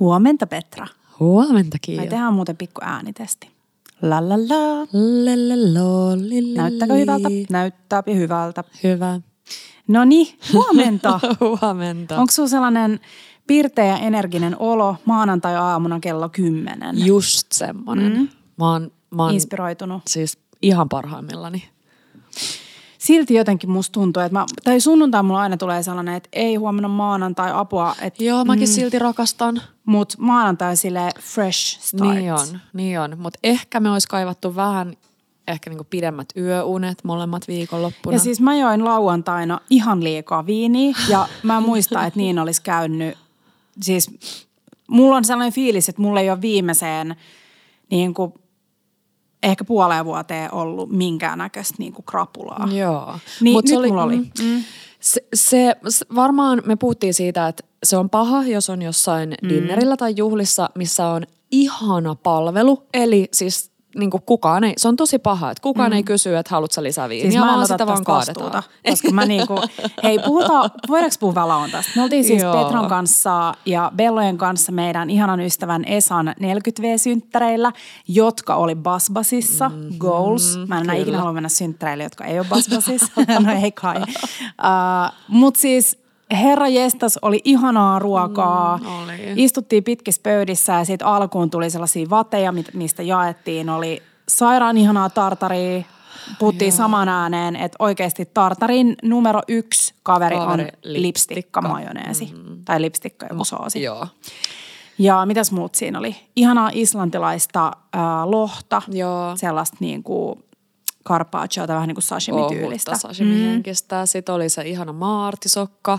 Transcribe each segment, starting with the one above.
Huomenta Petra. Huomenta Me Kiia. tehdään muuten pikku äänitesti. La la la. Lelelo, lili. Näyttääkö hyvältä? Näyttää hyvältä. Hyvä. No niin, huomenta. Huomenta. Onko sulla sellainen pirteä ja energinen olo maanantai-aamuna kello 10? Just semmonen. Mm. Mä oon, mä oon Inspiroitunut. siis ihan parhaimmillani. Silti jotenkin musta tuntuu, että mä, tai sunnuntai mulla aina tulee sellainen, että ei huomenna maanantai apua, että, Joo, mäkin mm. silti rakastan. mut maanantai sille fresh start. Niin on, niin on. Mutta ehkä me olisi kaivattu vähän ehkä niinku pidemmät yöunet molemmat viikonloppuna. Ja siis mä join lauantaina ihan liikaa viiniä ja mä muistan, että niin olisi käynyt. Siis mulla on sellainen fiilis, että mulla ei ole viimeiseen niin kuin, ehkä puoleen vuoteen ollut minkäännäköistä niin kuin krapulaa. Joo. Niin, Mut nyt mulla oli. Mm, se, se, se, varmaan me puhuttiin siitä, että se on paha, jos on jossain mm. dinnerillä tai juhlissa, missä on ihana palvelu. Eli siis niin kuin kukaan ei, se on tosi paha, että kukaan mm. ei kysy, että haluatko lisää viiniä, Siis mä en vaan sitä vaan kaadetaan. vastuuta, koska mä niinku, hei puhutaan, voidaanko puhua lauantaista? Me oltiin siis Joo. Petron kanssa ja Bellojen kanssa meidän ihanan ystävän Esan 40V-synttäreillä, jotka oli Basbasissa, mm-hmm, Goals. Mä en enää ikinä halua mennä synttäreille, jotka ei ole Basbasissa. no ei kai. Uh, Mutta siis Herra jestas, oli ihanaa ruokaa. Mm, oli. Istuttiin pitkissä pöydissä ja sitten alkuun tuli sellaisia vateja, mistä jaettiin. Oli sairaan ihanaa tartaria. Puhuttiin saman ääneen, että oikeasti tartarin numero yksi kaveri, Kaveri, on lipstikka. majoneesi. Mm. Tai lipstikka joku soosi. Joo. Ja mitäs muut siinä oli? Ihanaa islantilaista äh, lohta. Joo. Sellaista niin kuin carpacciota, vähän niin kuin sashimi-tyylistä. Ohutta sashimi-henkistä. Sitten oli se ihana maartisokka,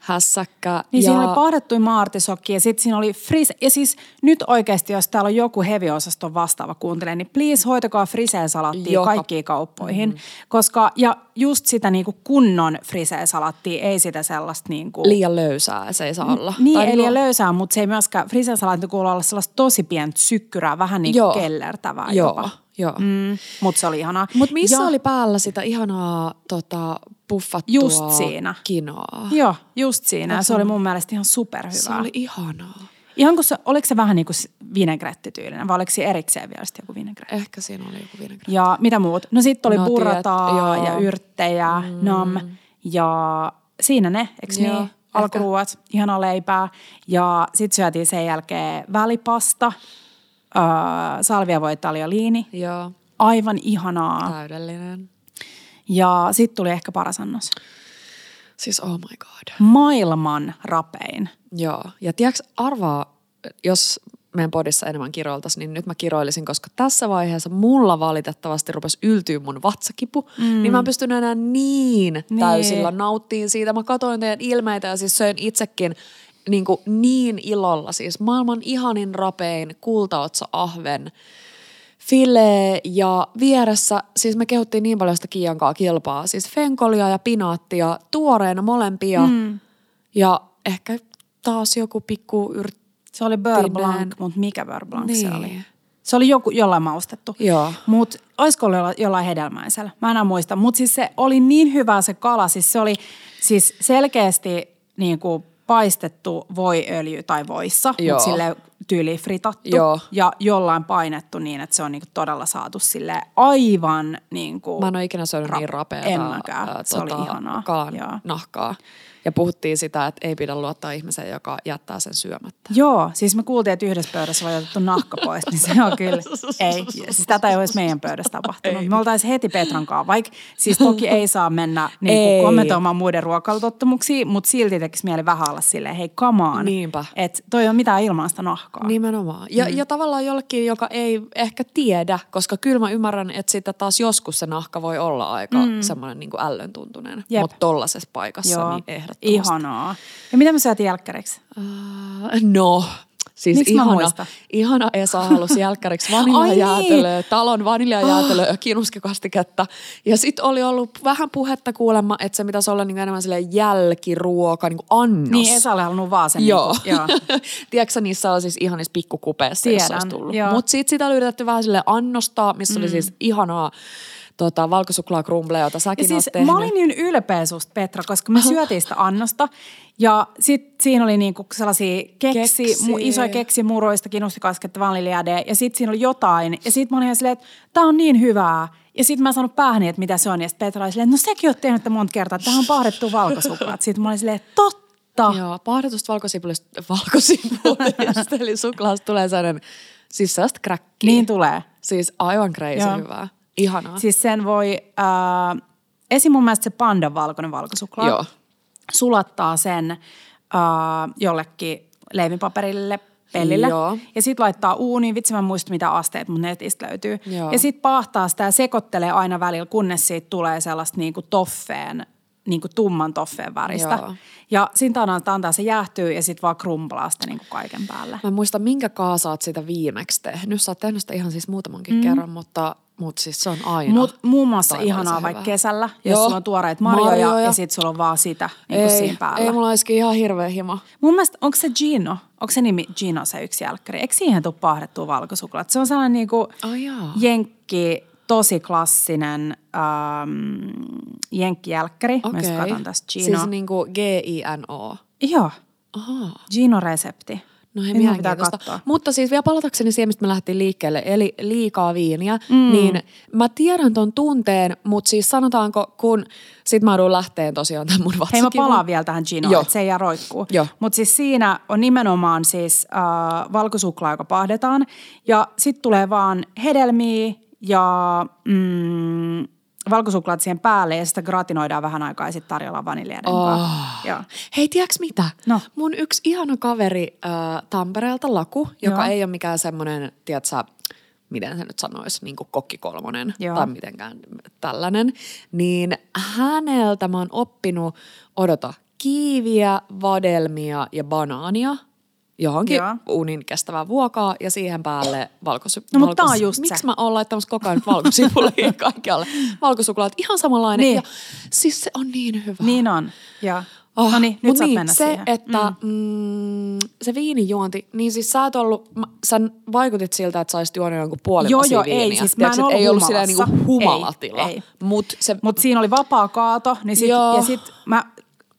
hässäkkä. Niin ja... siinä oli pahdettuja maartisokki ja sitten siinä oli frise. Ja siis nyt oikeasti, jos täällä on joku heviosaston vastaava kuuntelee, niin please hoitakaa frisee-salattia Joka- kaikkiin kauppoihin. Mm. Koska, ja just sitä niinku kunnon frisee-salattia, ei sitä sellaista niinku... liian löysää se ei saa olla. Niin, Tai ei liian löysää, mutta se ei myöskään, frisee-salatti kuuluu olla sellaista tosi pientä sykkyrää, vähän niin Joo. kuin kellertävää Joo, jopa. Joo. Mm, mutta se oli ihanaa. Mutta missä ja, oli päällä sitä ihanaa tota, puffattua Just siinä. kinoaa? Joo, just siinä. Ja se oli mun mielestä ihan superhyvää. Se oli ihanaa. Ihan kun se, oliko se vähän niin kuin vinegrettityylinen vai oliko se erikseen vielä sitten joku vinegretti? Ehkä siinä oli joku vinegretti. Ja mitä muut? No sitten oli No, burrataa joo. ja yrttejä, mm. nam ja siinä ne, eikö Joo, niin? Alkuruuat, ihanaa leipää. Ja sitten syötiin sen jälkeen välipasta, öö, salviavoitalialiini, Joo, aivan ihanaa. täydellinen. Ja sitten tuli ehkä paras annos. Siis oh my god. Maailman rapein. Joo, ja tiedätkö, arvaa, jos meidän podissa enemmän kiroiltaisiin, niin nyt mä kiroilisin, koska tässä vaiheessa mulla valitettavasti rupesi yltyä mun vatsakipu, mm. niin mä en pystynyt enää niin, niin täysillä nauttiin siitä. Mä katoin teidän ilmeitä ja siis söin itsekin niin, kuin niin ilolla. Siis maailman ihanin rapein kultaotsa ahven filee ja vieressä, siis me kehuttiin niin paljon sitä Kiiankaa kilpaa, siis fenkolia ja pinaattia, tuoreena molempia mm. ja ehkä taas joku pikku yrt... Se oli Beurre. Blanc, mutta mikä Beurre Blanc se Niin. oli? Se oli joku, jollain maustettu. Joo. Mutta olisiko ollut jolla- jollain hedelmäisellä? Mä en enää muista. Mutta siis se oli niin hyvä se kala. Siis se oli siis selkeästi niin kuin paistettu voiöljy tai voissa, Joo. mutta sille tyyli fritattu. Joo. Ja jollain painettu niin, että se on niin kuin todella saatu sille aivan niin kuin Mä en ole ikinä syönyt rap- niin En mäkään. ää, Se oli ihanaa. kalan Joo. nahkaa. Ja puhuttiin sitä, että ei pidä luottaa ihmiseen, joka jättää sen syömättä. Joo, siis me kuultiin, että yhdessä pöydässä oli otettu nahka pois, niin se on kyllä, ei, siis tätä ei olisi meidän pöydässä tapahtunut. Me oltaisiin heti Petran kanssa, vaikka siis toki ei saa mennä niin Ei. kuin kommentoimaan muiden ruokailutottumuksia, mutta silti tekisi mieli vähän olla silleen, hei come on. Niinpä. Että toi on mitään ilmaista nahkaa. Nimenomaan. Ja, mm. ja tavallaan jollekin, joka ei ehkä tiedä, koska kyllä mä ymmärrän, että sitten taas joskus se nahka voi olla aika mm. semmoinen niin kuin ällön tuntunen. Jep. Mutta tollaisessa paikassa Joo, niin ehdottomasti. Ihanaa. Ja mitä me syötiin jälkkäriksi? Äh, no, siis Miksi mä ihana, ihana Esa halusi jälkkäriksi vaniljajäätelöä, niin! talon vaniljajäätelöä ja kinuskekastiketta. Ja sitten oli ollut vähän puhetta kuulemma, että se pitäisi olla niinku enemmän silleen jälkiruoka, niinku annos. Niin Esa oli halunnut vaan sen. Joo. Niin kuin, joo. Tiedätkö sä niissä on siis ihanissa pikkukupeissa, jos Tiedän, olisi tullut. Mutta sitten sitä oli yritetty vähän sille annostaa, missä mm. oli siis ihanaa tota, valkosuklaakrumbleja, jota säkin Ja siis oot tehnyt. mä olin niin ylpeä susta, Petra, koska me syötiin sitä annosta. Ja sit siinä oli niinku sellaisia keksi, Keksi. Mu, isoja keksimuroista, kinustikasketta, vaniljade. Ja sit siinä oli jotain. Ja sit mä olin ihan silleen, että tää on niin hyvää. Ja sit mä en saanut päähäni, että mitä se on. Ja sit Petra oli silleen, että no säkin oot tehnyt tätä monta kertaa. Tähän on pahdettu valkosuklaat. Sitten mä olin silleen, totta. Joo, pahdetusta valkosipulista, valkosipulista eli suklaasta tulee sellainen, siis sellaista kräkkiä. Niin tulee. Siis aivan crazy Joo. hyvää. Ihanaa. Siis sen voi, äh, esim. mun mielestä se pandan valkoinen valkosuklaa. Joo. sulattaa sen äh, jollekin leivipaperille, pellille. Joo. Ja sitten laittaa uuniin, vitsi mä en muista mitä asteet, mutta netistä löytyy. Joo. Ja sitten paahtaa sitä ja sekoittelee aina välillä, kunnes siitä tulee sellaista niinku toffeen, niinku tumman toffeen väristä. Joo. Ja sitten antaa, antaa se jäähtyy ja sitten vaan krumplaa sitä niinku kaiken päälle. Mä en muista, minkä kaa sä oot sitä viimeksi tehnyt. Sä oot tehnyt sitä ihan siis muutamankin mm. kerran, mutta, mutta siis se on aina. Mut, muun muassa taivallisen ihanaa vaikka kesällä, jos Joo. sulla on tuoreita marjoja, Marjoja. ja sitten sulla on vaan sitä niin ei, siinä päällä. ei mulla olisikin ihan hirveä himo. Mun mielestä, onko se Gino? Onko se nimi Gino se yksi jälkkäri? Eikö siihen tule pahdettua valkosuklaat? Se on sellainen niinku jaa. jenkki, tosi klassinen ähm, jenkkijälkkäri. Mä just katson tästä Gino. Siis niinku G-I-N-O. Joo, Ahaa. Gino-resepti. No mielenkiintoista. katsoa. Mutta siis vielä palatakseni siihen, mistä me lähdettiin liikkeelle, eli liikaa viiniä, mm. niin mä tiedän ton tunteen, mutta siis sanotaanko, kun sit mä joudun lähteen tosiaan tämän mun Hei mä vatsakivun. palaan vielä tähän Ginoon, että se ei jää roikkuu. Mutta siis siinä on nimenomaan siis äh, valkosuklaa, joka pahdetaan. Ja sitten tulee vaan hedelmiä ja mm, valkosuklaat siihen päälle ja sitä gratinoidaan vähän aikaa ja sitten tarjolla vaniljeiden Oh. Joo. Hei, tiedätkö mitä? No. Mun yksi ihana kaveri äh, Tampereelta, Laku, joka Joo. ei ole mikään semmoinen, tiedätkö, miten se nyt sanoisi, niin kuin kokkikolmonen Joo. tai mitenkään tällainen, niin häneltä mä oon oppinut, odota, kiiviä, vadelmia ja banaania johonkin Joo. uunin kestävää vuokaa ja siihen päälle valkosy... No, mutta on just Miksi mä oon laittamassa koko ajan valkosipulia kaikkialle? Valkosuklaat, ihan samanlainen. Niin. Ja, siis se on niin hyvä. Niin on. Ja. Oh, no niin, nyt mut saat niin, mennä se, siihen. että mm. se viinijuonti, niin siis sä et ollut, mä- sä vaikutit siltä, että sä olisit juonut jonkun puoli Joo, joo, ei, viiniä. siis mä en ollut ei ollut silleen niinku humalatila. Ei, ei. Mut se, Mutta siinä oli vapaa kaato, niin sit, Joo. ja sit mä,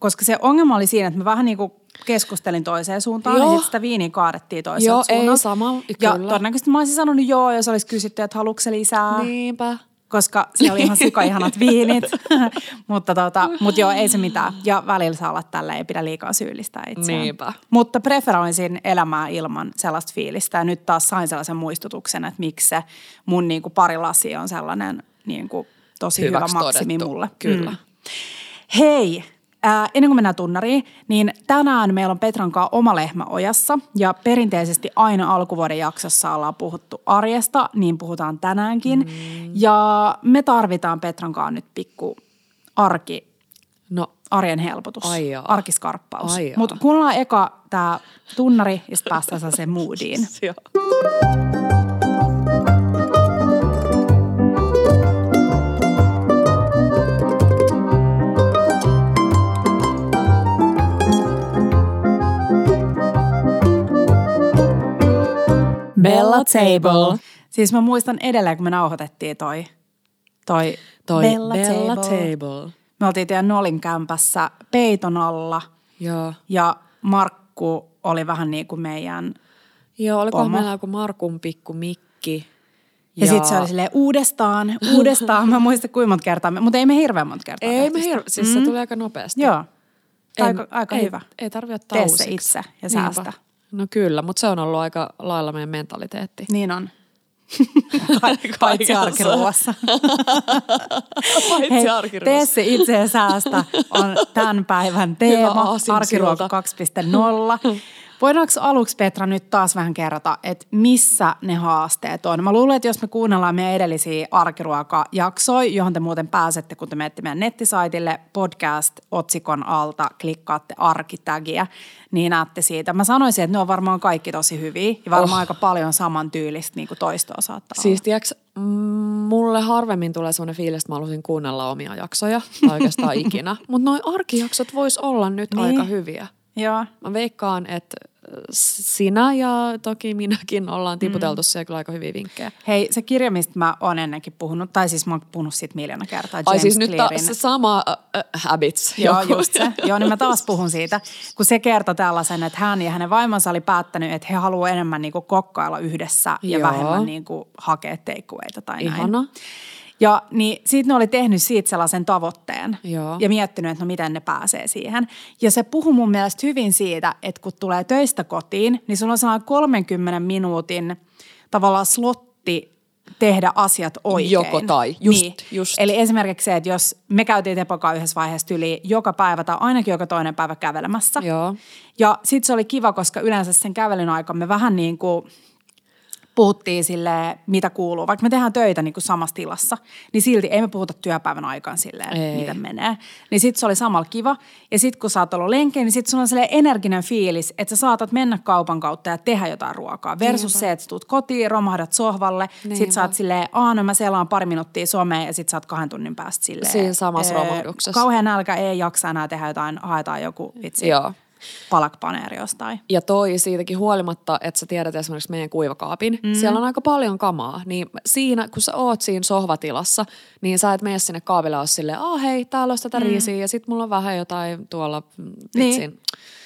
koska se ongelma oli siinä, että mä vähän niinku keskustelin toiseen suuntaan, Joo. ja sit sitä viiniä kaadettiin toiselta Joo, ei suunnalta. sama, Ja kyllä. todennäköisesti mä olisin sanonut joo, jos olisi kysytty, että haluatko se lisää. niinpä. Koska se oli ihan sikaihanat viinit. mutta tota, mut joo, ei se mitään. Ja välillä saa olla tällä, ei pidä liikaa syyllistää itseään. Niinpä. Mutta preferoisin elämää ilman sellaista fiilistä. Ja nyt taas sain sellaisen muistutuksen, että miksi se mun niinku pari lasia on sellainen niinku tosi Hyväksi hyvä maksimi todettu, mulle. kyllä. Mm. Hei, Ää, ennen kuin mennään tunnariin, niin tänään meillä on Petran kanssa oma lehmä ojassa ja perinteisesti aina alkuvuoden jaksossa ollaan puhuttu arjesta, niin puhutaan tänäänkin. Mm. Ja me tarvitaan Petran kanssa nyt pikku arki, No, arjen helpotus, Ai jaa. arkiskarppaus. Mutta kuunnellaan eka tämä tunnari ja sitten päästään sen moodiin. joo. Bella Table. Siis mä muistan edelleen, kun me nauhoitettiin toi, toi, Toi Bella, Bella Table. Table. Me oltiin teidän Nolin kämpässä peiton alla Joo. ja Markku oli vähän niin kuin meidän... Joo, oliko Pomo. meillä joku Markun pikku mikki? Ja, ja sitten se oli silleen uudestaan, uudestaan. Mä en muista kuinka monta kertaa, mutta ei me hirveän monta kertaa Ei me hirve, siis se tuli aika nopeasti. Joo. En- aika, aika ei, hyvä. Ei tarvi ottaa Tee se itse ja Niinpä. No kyllä, mutta se on ollut aika lailla meidän mentaliteetti. Niin on. Paitsi arkiruuassa. Paitsi Hei, arkiruuassa. tee se on tämän päivän teema, arkiruoka 2.0. Voidaanko aluksi Petra nyt taas vähän kerrota, että missä ne haasteet on? Mä luulen, että jos me kuunnellaan meidän edellisiä arkiruokajaksoja, johon te muuten pääsette, kun te menette meidän nettisaitille podcast-otsikon alta, klikkaatte arkitägiä, niin näette siitä. Mä sanoisin, että ne on varmaan kaikki tosi hyviä ja varmaan Oh. aika paljon samantyylistä niin kuin toistoa saattaa Siis tiiäks, mm, mulle harvemmin tulee sellainen fiilis, että mä haluaisin kuunnella omia jaksoja, tai oikeastaan ikinä. Mutta noi arkijaksot vois olla nyt Niin. aika hyviä. Joo. Mä veikkaan, että sinä ja toki minäkin ollaan tiputeltu mm. siellä kyllä aika hyviä vinkkejä. Hei, se kirja, mistä mä oon ennenkin puhunut, tai siis mä oon puhunut siitä miljoona kertaa, James Ai siis nyt Clearin. ta- se sama uh, Habits. Joo, joku. just se. Joo, niin mä taas puhun siitä, kun se kertoi tällaisen, että hän ja hänen vaimonsa oli päättänyt, että he haluaa enemmän niin kuin kokkailla yhdessä ja Joo. vähemmän niin kuin hakea takeawayta tai näin. Ja niin siitä ne oli tehnyt siitä sellaisen tavoitteen Joo. ja miettinyt, että no miten ne pääsee siihen. Ja se puhuu mun mielestä hyvin siitä, että kun tulee töistä kotiin, niin sulla on sellainen 30 minuutin tavallaan slotti tehdä asiat oikein. Joko tai, just, niin. just. Eli esimerkiksi se, että jos me käytiin Tepokaa yhdessä vaiheessa yli joka päivä tai ainakin joka toinen päivä kävelemässä. Joo. Ja sitten se oli kiva, koska yleensä sen kävelyn aikaan me vähän niin kuin puhuttiin sille, mitä kuuluu. Vaikka me tehdään töitä niin kuin samassa tilassa, niin silti ei me puhuta työpäivän aikaan silleen, Ei. miten menee. Niin sit se oli samalla kiva. Ja sit kun sä oot ollut lenkeen, niin sit sulla on sellainen energinen fiilis, että sä saatat mennä kaupan kautta ja tehdä jotain ruokaa. Versus Niinpä. se, että sä tuut kotiin, romahdat sohvalle, sit Niinpä. sä oot silleen, aah no mä selaan pari minuuttia somea ja sit sä oot kahden tunnin päästä silleen. Siinä samassa "Ee, romahduksessa." Kauhean nälkä, ei jaksa enää tehdä jotain, haetaan joku vitsi Joo. Palakpaneeri jostain. Ja toi siitäkin huolimatta, että sä tiedät esimerkiksi meidän kuivakaapin, mm. siellä on aika paljon kamaa. Niin siinä, kun sä oot siinä sohvatilassa, niin sä et mene sinne kaapille ole silleen, ah hei, täällä olisi tätä mm. riisiä ja sit mulla on vähän jotain tuolla mm, vitsin. Niin.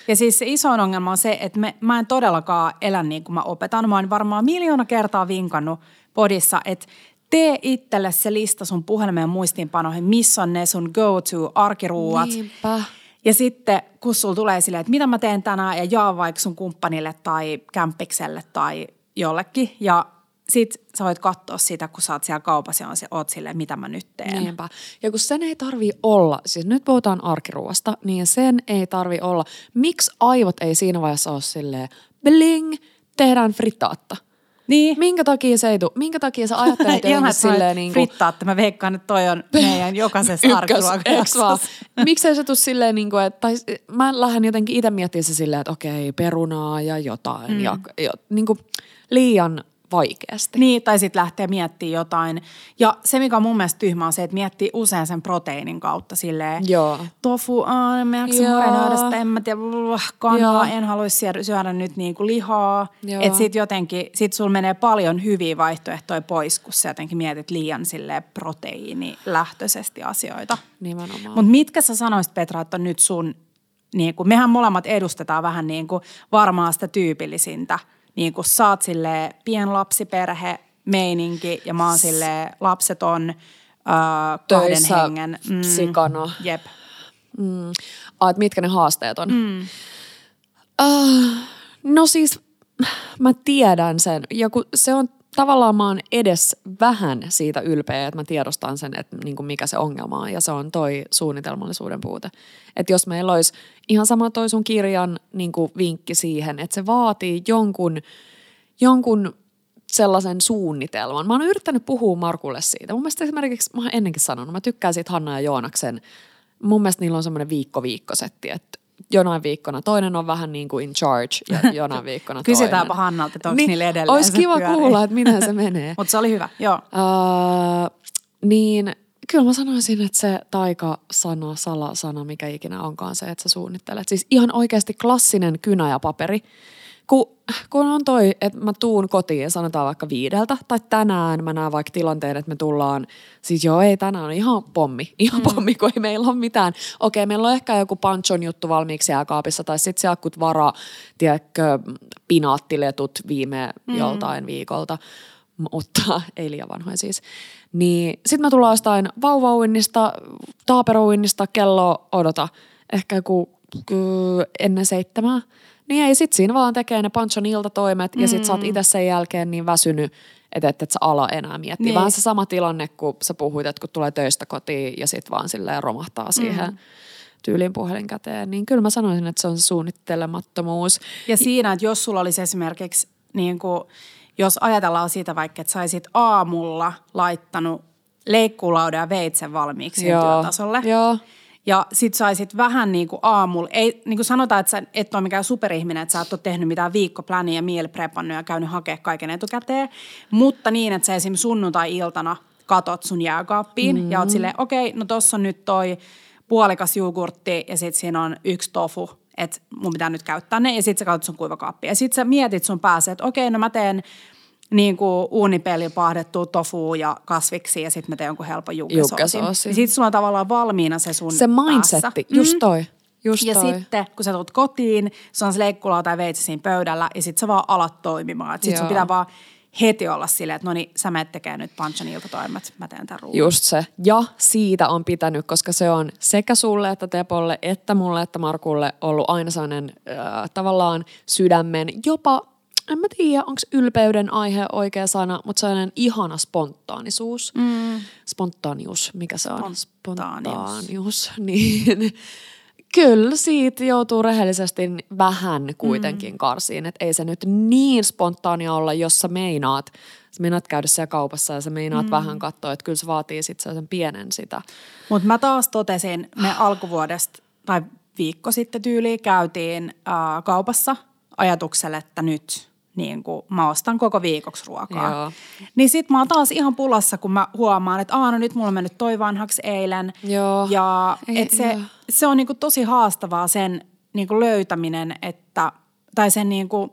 Ja siis se isoin ongelma on se, että me, mä en todellakaan elä niin kuin mä opetan. Mä oon varmaan miljoona kertaa vinkannut podissa, että tee itselle se lista sun puhelimeen muistiinpanoihin, missä on ne sun go-to arkiruuat. Niinpä. Ja sitten kun sulla tulee silleen, että mitä mä teen tänään ja jaa vaikka sun kumppanille tai kämppikselle tai jollekin. Ja sit sä voit katsoa sitä, kun sä oot siellä kaupassa ja se- oot silleen, mitä mä nyt teen. Niinpä. Ja kun sen ei tarvi olla, siis nyt puhutaan arkiruoasta, niin sen ei tarvi olla. Miksi aivot ei siinä vaiheessa ole silleen, bling, tehdään frittaatta. Niin. Minkä takia se ei tule? Minkä takia sä ajattelet jotenkin että silleen silleen niin kuin... frittaatte. Mä veikkaan, että toi on meidän jokaisessa arkiruokajaksossa. Miksei se tule silleen, niin kuin, että, tai mä lähden jotenkin itse miettimään se silleen, että okei, perunaa ja jotain. Mm. Ja, ja niin kuin liian vaikeasti. Niin, tai sitten lähtee miettimään jotain. Ja se, mikä on mun mielestä tyhmä, on se, että miettii usein sen proteiinin kautta silleen. Joo. Tofu, aah, mä murenöydästä, en mä tiedä, kanaa, en haluaisi syödä, nyt niinku lihaa. Että sit jotenkin, sit sulla menee paljon hyviä vaihtoehtoja pois, kun sä jotenkin mietit liian silleen proteiinilähtöisesti asioita. Nimenomaan. Mutta mitkä sä sanoisit Petra, että on nyt sun, niin kuin, mehän molemmat edustetaan vähän niin kuin varmaan sitä tyypillisintä. Niin kuin sä oot silleen pienlapsiperhe, meininki ja mä oon silleen lapseton, äh, kahden Töissä hengen. sikana. Jep. Mm. Ah, että mitkä ne haasteet on? Mm. Uh, no siis mä tiedän sen. Ja kun se on tavallaan mä oon edes vähän siitä ylpeä, että mä tiedostan sen, että niin kuin mikä se ongelma on. Ja se on toi suunnitelmallisuuden puute. Että jos meillä olisi ihan sama toi sun kirjan niin kuin vinkki siihen, että se vaatii jonkun, jonkun sellaisen suunnitelman. Mä oon yrittänyt puhua Markulle siitä. Mun mielestä esimerkiksi, mä oon ennenkin sanonut, mä tykkään siitä Hanna ja Joonaksen. Mun mielestä niillä on semmoinen viikko-viikkosetti, että jonain viikkona toinen on vähän niin kuin in charge ja jonain viikkona toinen. Kysytäänpä Hannalta, että onko niillä edelleen Olisi kiva pyörii. kuulla, että miten se menee. Mutta se oli hyvä, joo. Uh, niin kyllä mä sanoisin, että se taika-sana, salasana, mikä ikinä onkaan se, että sä suunnittelet. Siis ihan oikeasti klassinen kynä ja paperi. Kun, kun on toi, että mä tuun kotiin, sanotaan vaikka viideltä, tai tänään mä näen vaikka tilanteen, että me tullaan, siis joo ei tänään on ihan pommi, ihan mm. pommi, kun ei meillä ole mitään. Okei, meillä on ehkä joku panchon juttu valmiiksi jääkaapissa, tai sitten siellä kun varaa, tiedätkö, pinaattiletut viime mm. joltain viikolta mutta ei liian vanhoja siis. Niin sit mä tullaan jostain vauvauinnista, taaperouinnista, kello odota, ehkä joku ky- ennen seitsemää. Niin ei sit siinä vaan tekee ne panchon iltatoimet mm. ja sit sä oot itse sen jälkeen niin väsynyt, että et, et sä ala enää miettiä. Niin. Vähän se sama tilanne, kun sä puhuit, että kun tulee töistä kotiin ja sit vaan silleen romahtaa siihen mm. tyyliin puhelin käteen. Niin kyllä mä sanoisin, että se on se suunnittelemattomuus. Ja siinä, että jos sulla olisi esimerkiksi, niin kuin, jos ajatellaan sitä vaikka, että saisit aamulla laittanut leikkuulaudan ja veitsen valmiiksi Joo. työtasolle. Joo. Ja sit saisit vähän niin kuin aamulla, ei niin kuin sanotaan, että sä et ole mikään superihminen, että sä et ole tehnyt mitään viikkopläniä, meal prepannut ja käynyt hakemaan kaiken etukäteen, mutta niin, että sä esimerkiksi sunnuntai-iltana katot sun jääkaappiin mm-hmm. ja oot silleen, okei, okay, no tossa on nyt toi puolikas jogurtti ja sitten siinä on yksi tofu, että mun pitää nyt käyttää ne, ja sitten sä katsot sun kuivakaappia. Ja sitten sä mietit sun päässä, että okei, no mä teen niin kuin uunipeli pahdettua tofu ja kasviksi ja sitten mä teen jonkun helpon jukkasoosin. Ja sitten sulla on tavallaan valmiina se sun Se mindsetti, päässä. just toi. Just Ja toi. sitten, kun sä tulet kotiin, se on se leikkulaa tai veitsi siinä pöydällä, ja sitten sä vaan alat toimimaan. Sitten sun pitää vaan heti olla silleen, että no niin, sä menet tekemään nyt panchan iltatoimet, mä teen tämän ruuan. Just se. Ja siitä on pitänyt, koska se on sekä sulle että Tepolle, että mulle että Markulle ollut aina sellainen äh, tavallaan sydämen, jopa, en mä tiedä, onko ylpeyden aihe oikea sana, mutta sellainen ihana spontaanisuus. Mm. Spontaanius, mikä se on? Spontaanius. Spontaanius, niin. Kyllä siitä joutuu rehellisesti vähän kuitenkin mm. karsiin, että ei se nyt niin spontaania olla, jos sä meinaat, sä meinaat käydä siellä kaupassa ja sä meinaat mm. vähän katsoa, että kyllä se vaatii sitten sen pienen sitä. Mutta mä taas totesin, me alkuvuodesta tai viikko sitten tyyliin käytiin ää, kaupassa ajatukselle, että nyt niin kuin mä ostan koko viikoksi ruokaa. Joo. Niin sit mä oon taas ihan pulassa, kun mä huomaan, että aah, no nyt mulla on mennyt toi vanhaksi eilen. Joo. Ja Ei, et se, joo. se on niin kuin tosi haastavaa sen niin kuin löytäminen, että, tai sen niin kuin,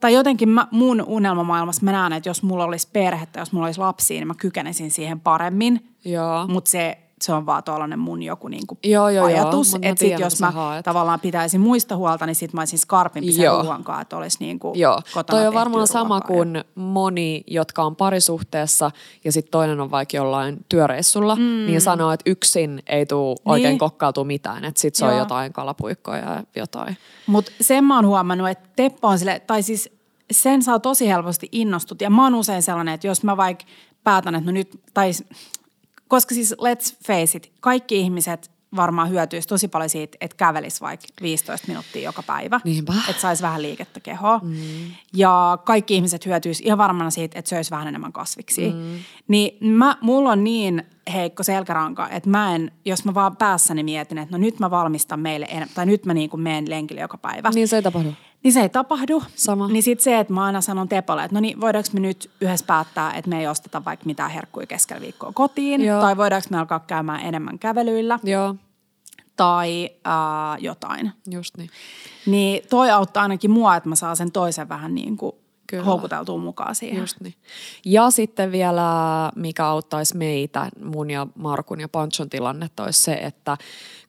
tai jotenkin mä, mun unelmamaailmassa mä näen, että jos mulla olisi perhettä, jos mulla olisi lapsia, niin mä kykenisin siihen paremmin. Joo. Mutta se, se on vaan tuollainen mun joku niinku Joo, joo, joo, ajatus. Että sit tiedän, jos mä haet. tavallaan pitäisin muista huolta, niin sit mä olisin skarpimpi sen Joo. ruoan kanssa, että olisi niinku Joo, kotona toi on varmaan sama kuin moni, jotka on parisuhteessa ja sitten toinen on vaikka jollain työreissulla, mm. niin sanoo, että yksin ei tule oikein Niin. kokkautua mitään, että sitten se on Joo. jotain kalapuikkoja ja jotain. Mutta sen mä oon huomannut, että Teppo on sille, tai siis sen saa tosi helposti innostut. Ja mä oon usein sellainen, että jos mä vaikka päätän, että no nyt, tai koska siis let's face it, kaikki ihmiset varmaan hyötyisi tosi paljon siitä, että kävelisi vaikka 15 minuuttia joka päivä. Niinpä. Että saisi vähän liikettä kehoa. Mm. Ja kaikki ihmiset hyötyisi ihan varmana siitä, että söisi vähän enemmän kasviksi. Mm. Niin mä, mulla on niin heikko selkäranka, että mä en, jos mä vaan päässäni mietin, että no nyt mä valmistan meille tai nyt mä niin kuin menen lenkille joka päivä. Niin se ei tapahdu. Niin se ei tapahdu. Sama. Niin sitten se, että mä aina sanon Tepolle, että no niin, voidaanko me nyt yhdessä päättää, että me ei osteta vaikka mitään herkkuja keskellä viikkoa kotiin, Joo. tai voidaanko me alkaa käymään enemmän kävelyillä, Joo, tai äh, jotain. just niin. Niin toi auttaa ainakin mua, että mä saan sen toisen vähän niin kuin Kyllä. houkuteltua mukaan siihen. Just niin. Ja sitten vielä, mikä auttaisi meitä, mun ja Markun ja Panchon tilannetta, olisi se, että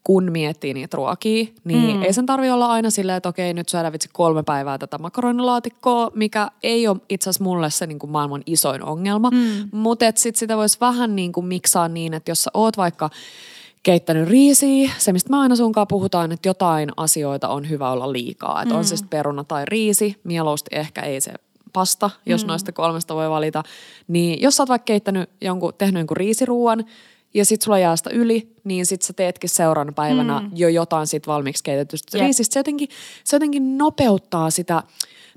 kun miettii niitä ruokia, niin mm. ei sen tarvi olla aina silleen, että okei, nyt syödään vitsi kolme päivää tätä makaronilaatikkoa, mikä ei ole itse asiassa mulle se niin kuin maailman isoin ongelma. Mm. Mutta sitten sitä voisi vähän niin kuin miksaa niin, että jos sä oot vaikka keittänyt riisiä, se mistä mä aina sunkaan puhutaan, että jotain asioita on hyvä olla liikaa. Että mm. on se sitten peruna tai riisi, mieluusti ehkä ei se pasta, jos mm. noista kolmesta voi valita. Niin jos sä oot vaikka keittänyt jonkun, tehnyt jonkun riisiruuan ja sit sulla jää sitä yli, niin sit sä teetkin seuraavana päivänä mm. jo jotain sit valmiiksi keitetystä Jep. riisistä. Se jotenkin, se jotenkin nopeuttaa sitä,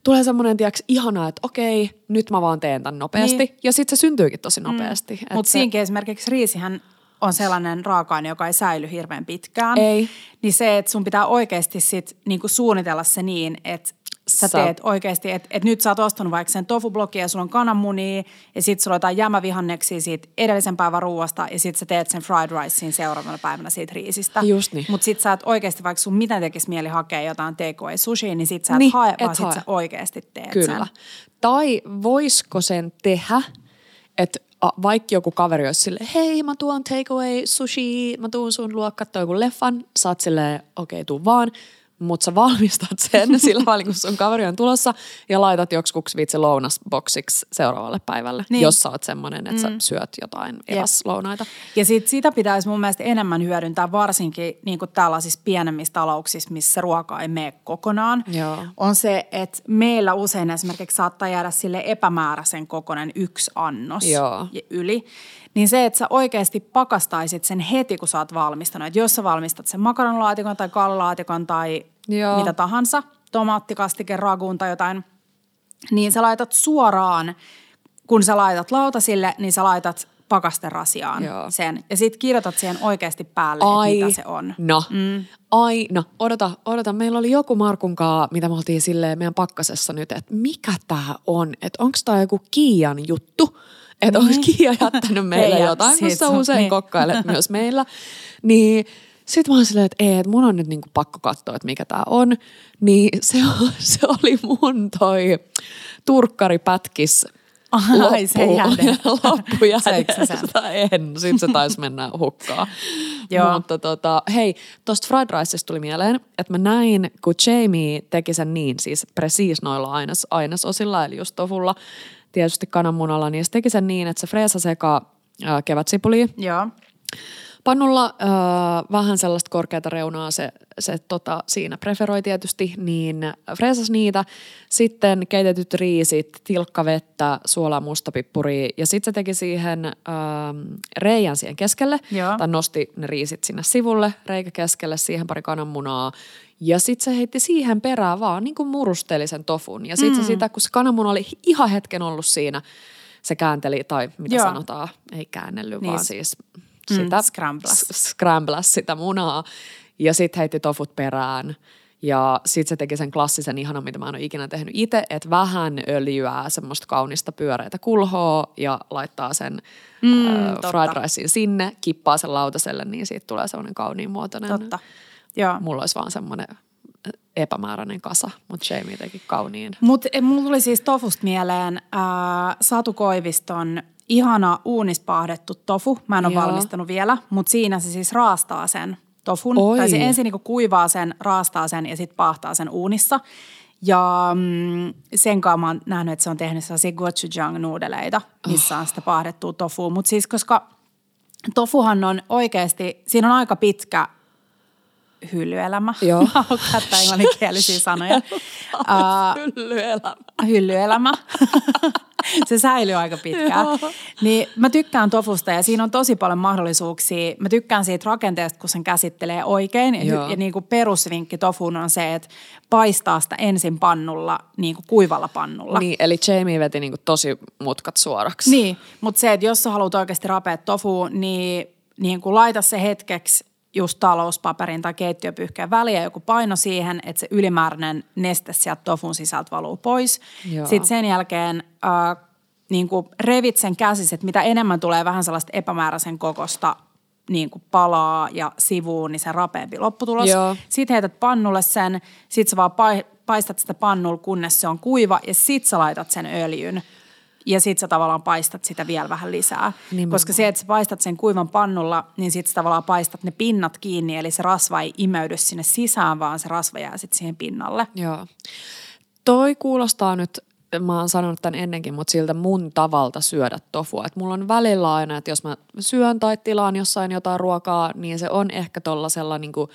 tulee semmoinen, tiiäks, ihanaa, että okei, nyt mä vaan teen tämän nopeasti. Niin. Ja sit se syntyykin tosi nopeasti. Et Mutta se- siinäkin esimerkiksi riisihän on sellainen raaka-aine, joka ei säily hirveän pitkään. Ei. Niin se, että sun pitää oikeasti sit niinku suunnitella se niin, että sä teet oikeasti, että et nyt sä oot ostanut vaikka sen tofublokin ja sulla on kananmunia ja sit sulla on jotain jämävihanneksia siitä edellisen päivän ruuasta ja sit sä teet sen fried ricein seuraavana päivänä siitä riisistä. Just niin. Mutta sit sä et oikeasti, vaikka sun mitä tekisi mieli hakea jotain takeaway sushi, niin sit sä et Niin, hae, et vaan sit hae. sä oikeasti teet Kyllä. sen. Tai voisiko sen tehdä, että vaikka joku kaveri olisi silleen, hei mä tuon takeaway sushi, mä tuun sun luo katsoa joku leffan, sä oot silleen, okei okay, tuu vaan, mutta sä valmistat sen sillä välin, kun sun kaveri on tulossa ja laitat joksikuksi vitsi lounasboksiksi seuraavalle päivälle, Niin. jos sä oot semmonen, että mm. sä syöt jotain eväslounaita. Ja sit sitä pitäisi mun mielestä enemmän hyödyntää varsinkin niin kuin tällaisissa pienemmissä talouksissa, missä ruoka ei mene kokonaan. Joo. On se, että meillä usein esimerkiksi saattaa jäädä sille epämääräisen kokonen yksi annos Joo. yli. Niin se, että sä oikeasti pakastaisit sen heti, kun sä oot valmistanut. Että jos sä valmistat sen makaronilaatikon tai kallalaatikon tai Joo. mitä tahansa, tomaattikastike, raguun tai jotain, niin sä laitat suoraan, kun sä laitat lautasille, niin sä laitat pakasterasiaan Joo. sen. Ja sit kirjoitat siihen oikeasti päälle, Ai, mitä se on. No, mm. ai, no, odota, odota. Meillä oli joku Markunkaa, mitä me oltiin silleen meidän pakkasessa nyt, että mikä tää on? Että onko tää joku Kiian juttu? Että onko Kiia jättänyt meille jotain, kun on- usein niin. kokkailet myös meillä. Niin Sitten mä oon silleen, että ei, että mun on nyt niinku pakko katsoa, että mikä tää on. Niin se, se oli mun toi turkkaripätkis Ai, se jäde. loppujäde. en, sit se taisi mennä hukkaan. Joo. Mutta tota, hei, tosta fried ricesta tuli mieleen, että mä näin, kun Jamie teki sen niin, siis presiis noilla aines, ainesosilla, eli just tofulla, tietysti kananmunalla, niin se teki sen niin, että se freesa sekä äh, kevätsipulia, Joo. Pannulla äh, vähän sellaista korkeata reunaa se, se tota, siinä preferoi tietysti, niin freesas niitä. Sitten keitetyt riisit, tilkkavettä, suolaa, mustapippuria ja sitten se teki siihen äh, reijän siihen keskelle. Joo. Tai nosti ne riisit sinne sivulle, reikä keskelle, siihen pari kananmunaa. Ja sitten se heitti siihen perään vaan niin kuin murusteli sen tofun. Ja sitten mm. sitä, kun se kananmuna oli ihan hetken ollut siinä, se käänteli, tai mitä Joo. sanotaan, ei käännellyt, Niin. vaan siis Mm, sitä scramblas. s- scramblas sitä munaa ja sitten heitti tofut perään. Ja sitten se teki sen klassisen ihanan, mitä mä en ole ikinä tehnyt itse, että vähän öljyä, semmoista kaunista pyöreitä kulhoa ja laittaa sen Mm, mm, äh, fried ricein sinne, kippaa sen lautaselle, niin siitä tulee semmoinen kauniin muotoinen. Totta. Joo. Mulla olisi vaan semmoinen epämääräinen kasa, mutta Jamie teki kauniin. Mutta mulla tuli siis tofusta mieleen ää, Satu Koiviston ihana uunispaahdettu tofu. Mä en ole Joo. valmistanut vielä, mutta siinä se siis raastaa sen tofun. Oi. Tai se ensin niinku kuivaa sen, raastaa sen ja sitten paahtaa sen uunissa. Ja mm, sen kanssa mä oon nähnyt, että se on tehnyt sellaisia gochujang-nuudeleita, missä on sitä paahdettua tofua. Mutta siis koska tofuhan on oikeasti, siinä on aika pitkä hyllyelämä. Joo. Mä haluan käyttää englanninkielisiä sanoja. Hyllyelämä. hyllyelämä. se säilyy aika pitkään. Niin mä tykkään tofusta ja siinä on tosi paljon mahdollisuuksia. Mä tykkään siitä rakenteesta, kun sen käsittelee oikein. Ja, ja niin kuin perusvinkki tofuun on se, että paistaa sitä ensin pannulla, niin kuin kuivalla pannulla. Niin, eli Jamie veti niinku tosi mutkat suoraksi. Niin, mutta se, että jos sä haluat oikeasti rapea tofu, niin, niin kun laita se hetkeksi just talouspaperin tai keittiöpyyhkeen väliin ja joku paino siihen, että se ylimääräinen neste sieltä tofun sisältä valuu pois. Joo. Sitten sen jälkeen äh, niin kuin revit sen käsissä, että mitä enemmän tulee vähän sellaista epämääräisen kokosta niin kuin palaa ja sivuun, niin se rapeampi lopputulos. Joo. Sitten heität pannulle sen, sit sä vaan pai- paistat sitä pannulla, kunnes se on kuiva ja sit sä laitat sen öljyn. Ja sit sä tavallaan paistat sitä vielä vähän lisää. Nimenomaan. Koska se, että sä paistat sen kuivan pannulla, niin sit sä tavallaan paistat ne pinnat kiinni, eli se rasva ei imeydy sinne sisään, vaan se rasva jää sitten siihen pinnalle. Joo. Toi kuulostaa nyt, mä oon sanonut tämän ennenkin, mutta siltä mun tavalta syödä tofua. Et mulla on välillä aina, että jos mä syön tai tilaan jossain jotain ruokaa, niin se on ehkä tollasella niinku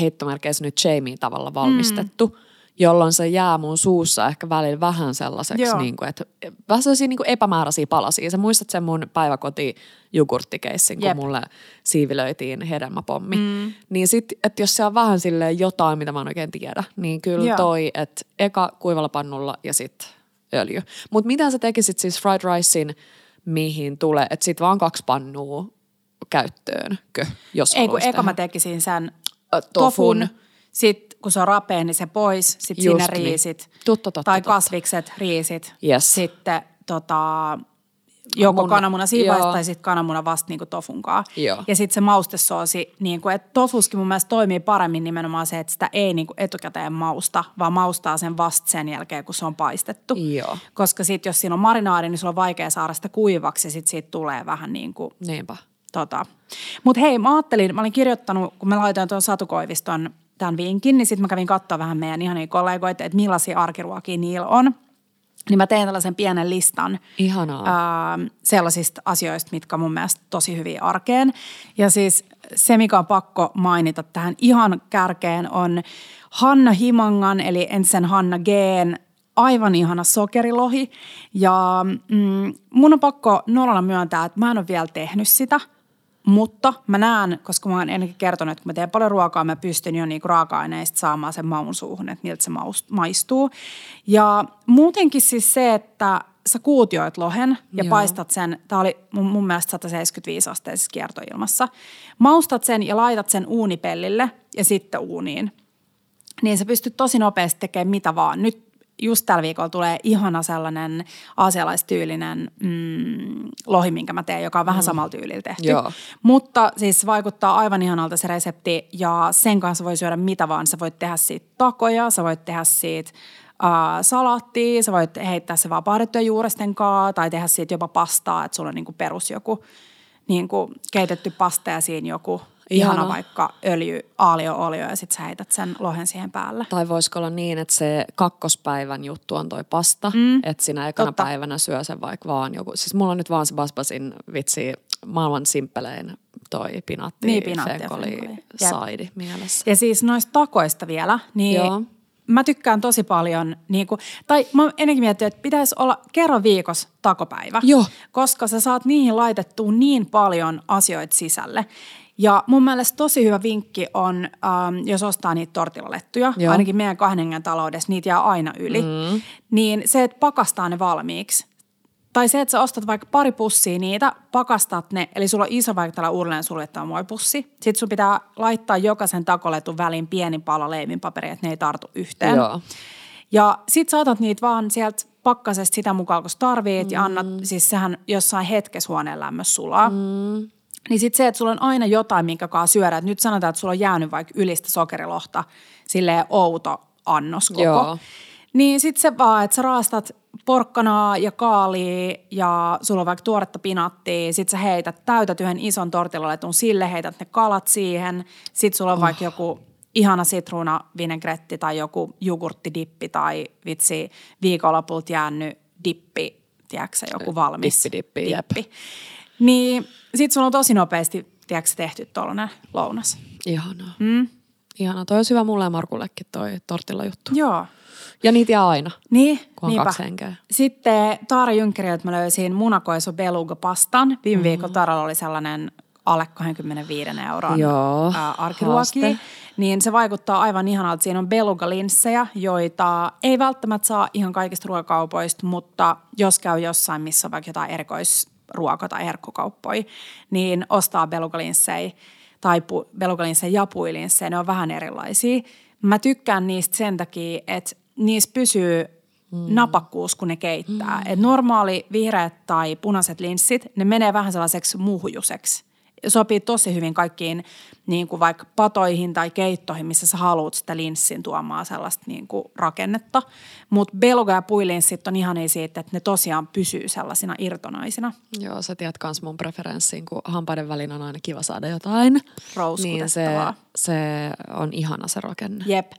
heittomerkeissä nyt Jamie tavalla valmistettu. Mm. Jolloin se jää mun suussa ehkä välillä vähän sellaiseksi, Joo. niin kuin, että vähän sellaisia niin kuin epämääräisiä palasia. Sä muistat sen mun päiväkoti jogurttikeissin, kun Jep. mulle siivilöitiin hedelmäpommi. Mm. Niin sit, että jos se on vähän silleen jotain, mitä mä en oikein tiedä, niin kyllä Joo. toi, että eka kuivalla pannulla ja sitten öljy. Mutta mitä sä tekisit siis fried ricein, mihin tulee, että sit vaan kaksi pannua käyttöönkö, jos Ei kun eka mä tekisin sen tofun, tofun. sitten kun se on rapea, niin se pois, sitten Just siinä niin. riisit. Totta, totta, tai totta. kasvikset, riisit. Yes. Sitten tota, joko Mun- kananmuna siivaista joo. tai sitten kananmuna vasta niin tofunkaa. Joo. Ja sitten se maustesoosi, niin kuin, että tofuskin mun mielestä toimii paremmin nimenomaan se, että sitä ei niin kuin etukäteen mausta, vaan maustaa sen vasta sen jälkeen, kun se on paistettu. Joo. Koska sitten jos siinä on marinaadi, niin sulla on vaikea saada sitä kuivaksi ja sitten siitä tulee vähän niin kuin Niinpä. Tota. Mutta hei, mä ajattelin, mä olin kirjoittanut, kun mä laitoin tuon Satu Koiviston tämän vinkin, niin sitten mä kävin katsoa vähän meidän ihania kollegoita, että millaisia arkiruokia niillä on. Niin mä tein tällaisen pienen listan Ihanaa. ää, sellaisista asioista, mitkä mun mielestä tosi hyviä arkeen. Ja siis se, mikä on pakko mainita tähän ihan kärkeen on Hanna Himangan, eli entisen Hanna Geen aivan ihana sokerilohi. Ja mm, mun on pakko nolona myöntää, että mä en ole vielä tehnyt sitä – mutta mä näen, koska mä oon ennenkin kertonut, että kun mä teen paljon ruokaa, mä pystyn jo niinku raaka-aineista saamaan sen maun suuhun, että miltä se maistuu. Ja muutenkin siis se, että sä kuutioit lohen ja Joo. paistat sen, tää oli mun, mun mielestä 175 asteisessa kiertoilmassa. Maustat sen ja laitat sen uunipellille ja sitten uuniin. Niin sä pystyt tosi nopeasti tekemään mitä vaan. Nyt just tällä viikolla tulee ihana sellainen aasialaistyylinen mm, lohi, minkä mä teen, joka on vähän mm. samalla tyylillä tehty. Joo. Mutta siis vaikuttaa aivan ihanalta se resepti ja sen kanssa voi syödä mitä vaan. Sä voit tehdä siitä takoja, sä voit tehdä siitä uh, salaattia, sä voit heittää se vaan pahdettuja juuresten kaa tai tehdä siitä jopa pastaa, että sulla on niinku perus joku niinku keitetty pasta ja siinä joku ihana, Ihana. vaikka öljy, aalio-olio ja sitten sä heität sen lohen siihen päälle. Tai voisiko olla niin, että se kakkospäivän juttu on toi pasta, mm. että sinä ekana Totta. päivänä syö sen vaikka vaan joku. Siis mulla on nyt vaan se basbasin vitsi maailman simppelein toi pinatti, Niin, pinaatti ja fenkoli, fenkoli. Saidi mielessä. Ja siis noista takoista vielä, niin Joo. mä tykkään tosi paljon, niin kuin, tai mä ennenkin miettinyt, että pitäisi olla kerran viikossa takopäivä. Joo. Koska sä saat niihin laitettua niin paljon asioita sisälle. Ja mun mielestä tosi hyvä vinkki on, ähm, jos ostaa niitä tortilalettuja, Joo. ainakin meidän kahden hengen taloudessa, niitä jää aina yli, mm. niin se, että pakastaa ne valmiiksi. Tai se, että sä ostat vaikka pari pussia niitä, pakastat ne, eli sulla on iso vaikka tällä uudelleen suljettava muovipussi. Sitten sun pitää laittaa jokaisen takoletun väliin pieni pala leivinpaperia, että ne ei tartu yhteen. Joo. Ja sit saatat niitä vaan sieltä pakkasesta sitä mukaan, kun sä tarvit, mm. ja annat, siis sehän jossain hetkessä huoneen lämmössä sulaa. Mm. Niin sit se, että sulla on aina jotain, minkä kanssa syödä. Et nyt sanotaan, että sulla on jäänyt vaikka ylistä sokerilohta, silleen outo annos koko. Joo. Niin sit se vaan, että sä raastat porkkanaa ja kaalia ja sulla on vaikka tuoretta pinattia. Sit sä heität, täytät yhden ison tortilaletun sille, heität ne kalat siihen. Sit sulla on oh. vaikka joku ihana sitruuna vinegretti tai joku jogurttidippi tai vitsi viikonlopulta jäänyt dippi, tiedätkö joku valmis Dippidippi, jep. Niin sit sulla on tosi nopeasti, tiedätkö tehty tollanen lounas. Ihanaa. Mm. Ihanaa. Toi olisi hyvä mulle ja Markullekin toi tortilla juttu. Joo. Ja niitä jää aina, Niin, kun on niinpä. kaksi henkeä. Sitten Taara Jynkeriltä mä löysin munakoiso beluga pastan. Viime mm-hmm. viikolla Taaralla oli sellainen alle 25 euron Joo, ää, arkiruokia. Niin se vaikuttaa aivan ihanalta. Siinä on beluga-linssejä, joita ei välttämättä saa ihan kaikista ruokakaupoista, mutta jos käy jossain, missä on vaikka jotain erikoisruoka- tai herkkukauppoja, niin ostaa beluga-linssejä tai pu- beluga-linssejä ja puilinssejä. Ne on vähän erilaisia. Mä tykkään niistä sen takia, että niissä pysyy mm. napakkuus, kun ne keittää. Mm. Et normaali vihreät tai punaiset linssit, ne menee vähän sellaiseksi muhjuseksi. Sopii tosi hyvin kaikkiin niin kuin vaikka patoihin tai keittoihin, missä sä haluat sitä linssin tuomaan sellaista niin kuin rakennetta. Mutta beluga ja puilinssit on ihania siitä, että ne tosiaan pysyy sellaisina irtonaisina. Joo, sä tiedät kans mun preferenssiin, kun hampaiden väliin on aina kiva saada jotain. Niin se, se on ihana se rakenne. Jep.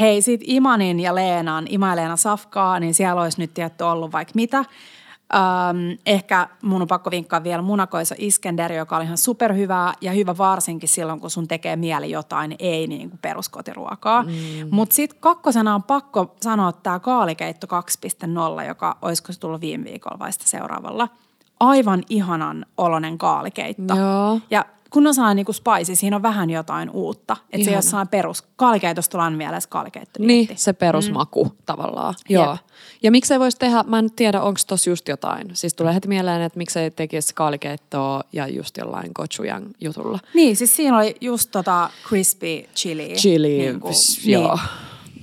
Hei, sit Imanin ja Leenan, Ima ja Leena Safkaa, niin siellä olisi nyt tietty ollut vaikka mitä. Öm, ehkä mun on pakko vinkkaa vielä munakoisa Iskender, joka oli ihan superhyvää ja hyvä varsinkin silloin, kun sun tekee mieli jotain, ei niin kuin peruskotiruokaa. Mm. Mutta sitten kakkosena on pakko sanoa tämä kaalikeitto 2.0, joka olisiko se tullut viime viikolla vai sitä seuraavalla. Aivan ihanan olonen kaalikeitto. Joo. Ja kun on sellainen niin spicy, siinä on vähän jotain uutta. Että se ei Ihana. ole sellainen perus. Kaalikeitosta tullaan mielessä kaalikeitto. Niin, se perusmaku mm. tavallaan. Joo. Jep. Ja miksei voisi tehdä, mä en tiedä, onko tossa just jotain. Siis tulee heti mieleen, että miksei tekisi kaalikeittoa ja just jollain gochujan jutulla. Niin, siis siinä oli just tota crispy chili. Chili, niinku, pss, joo.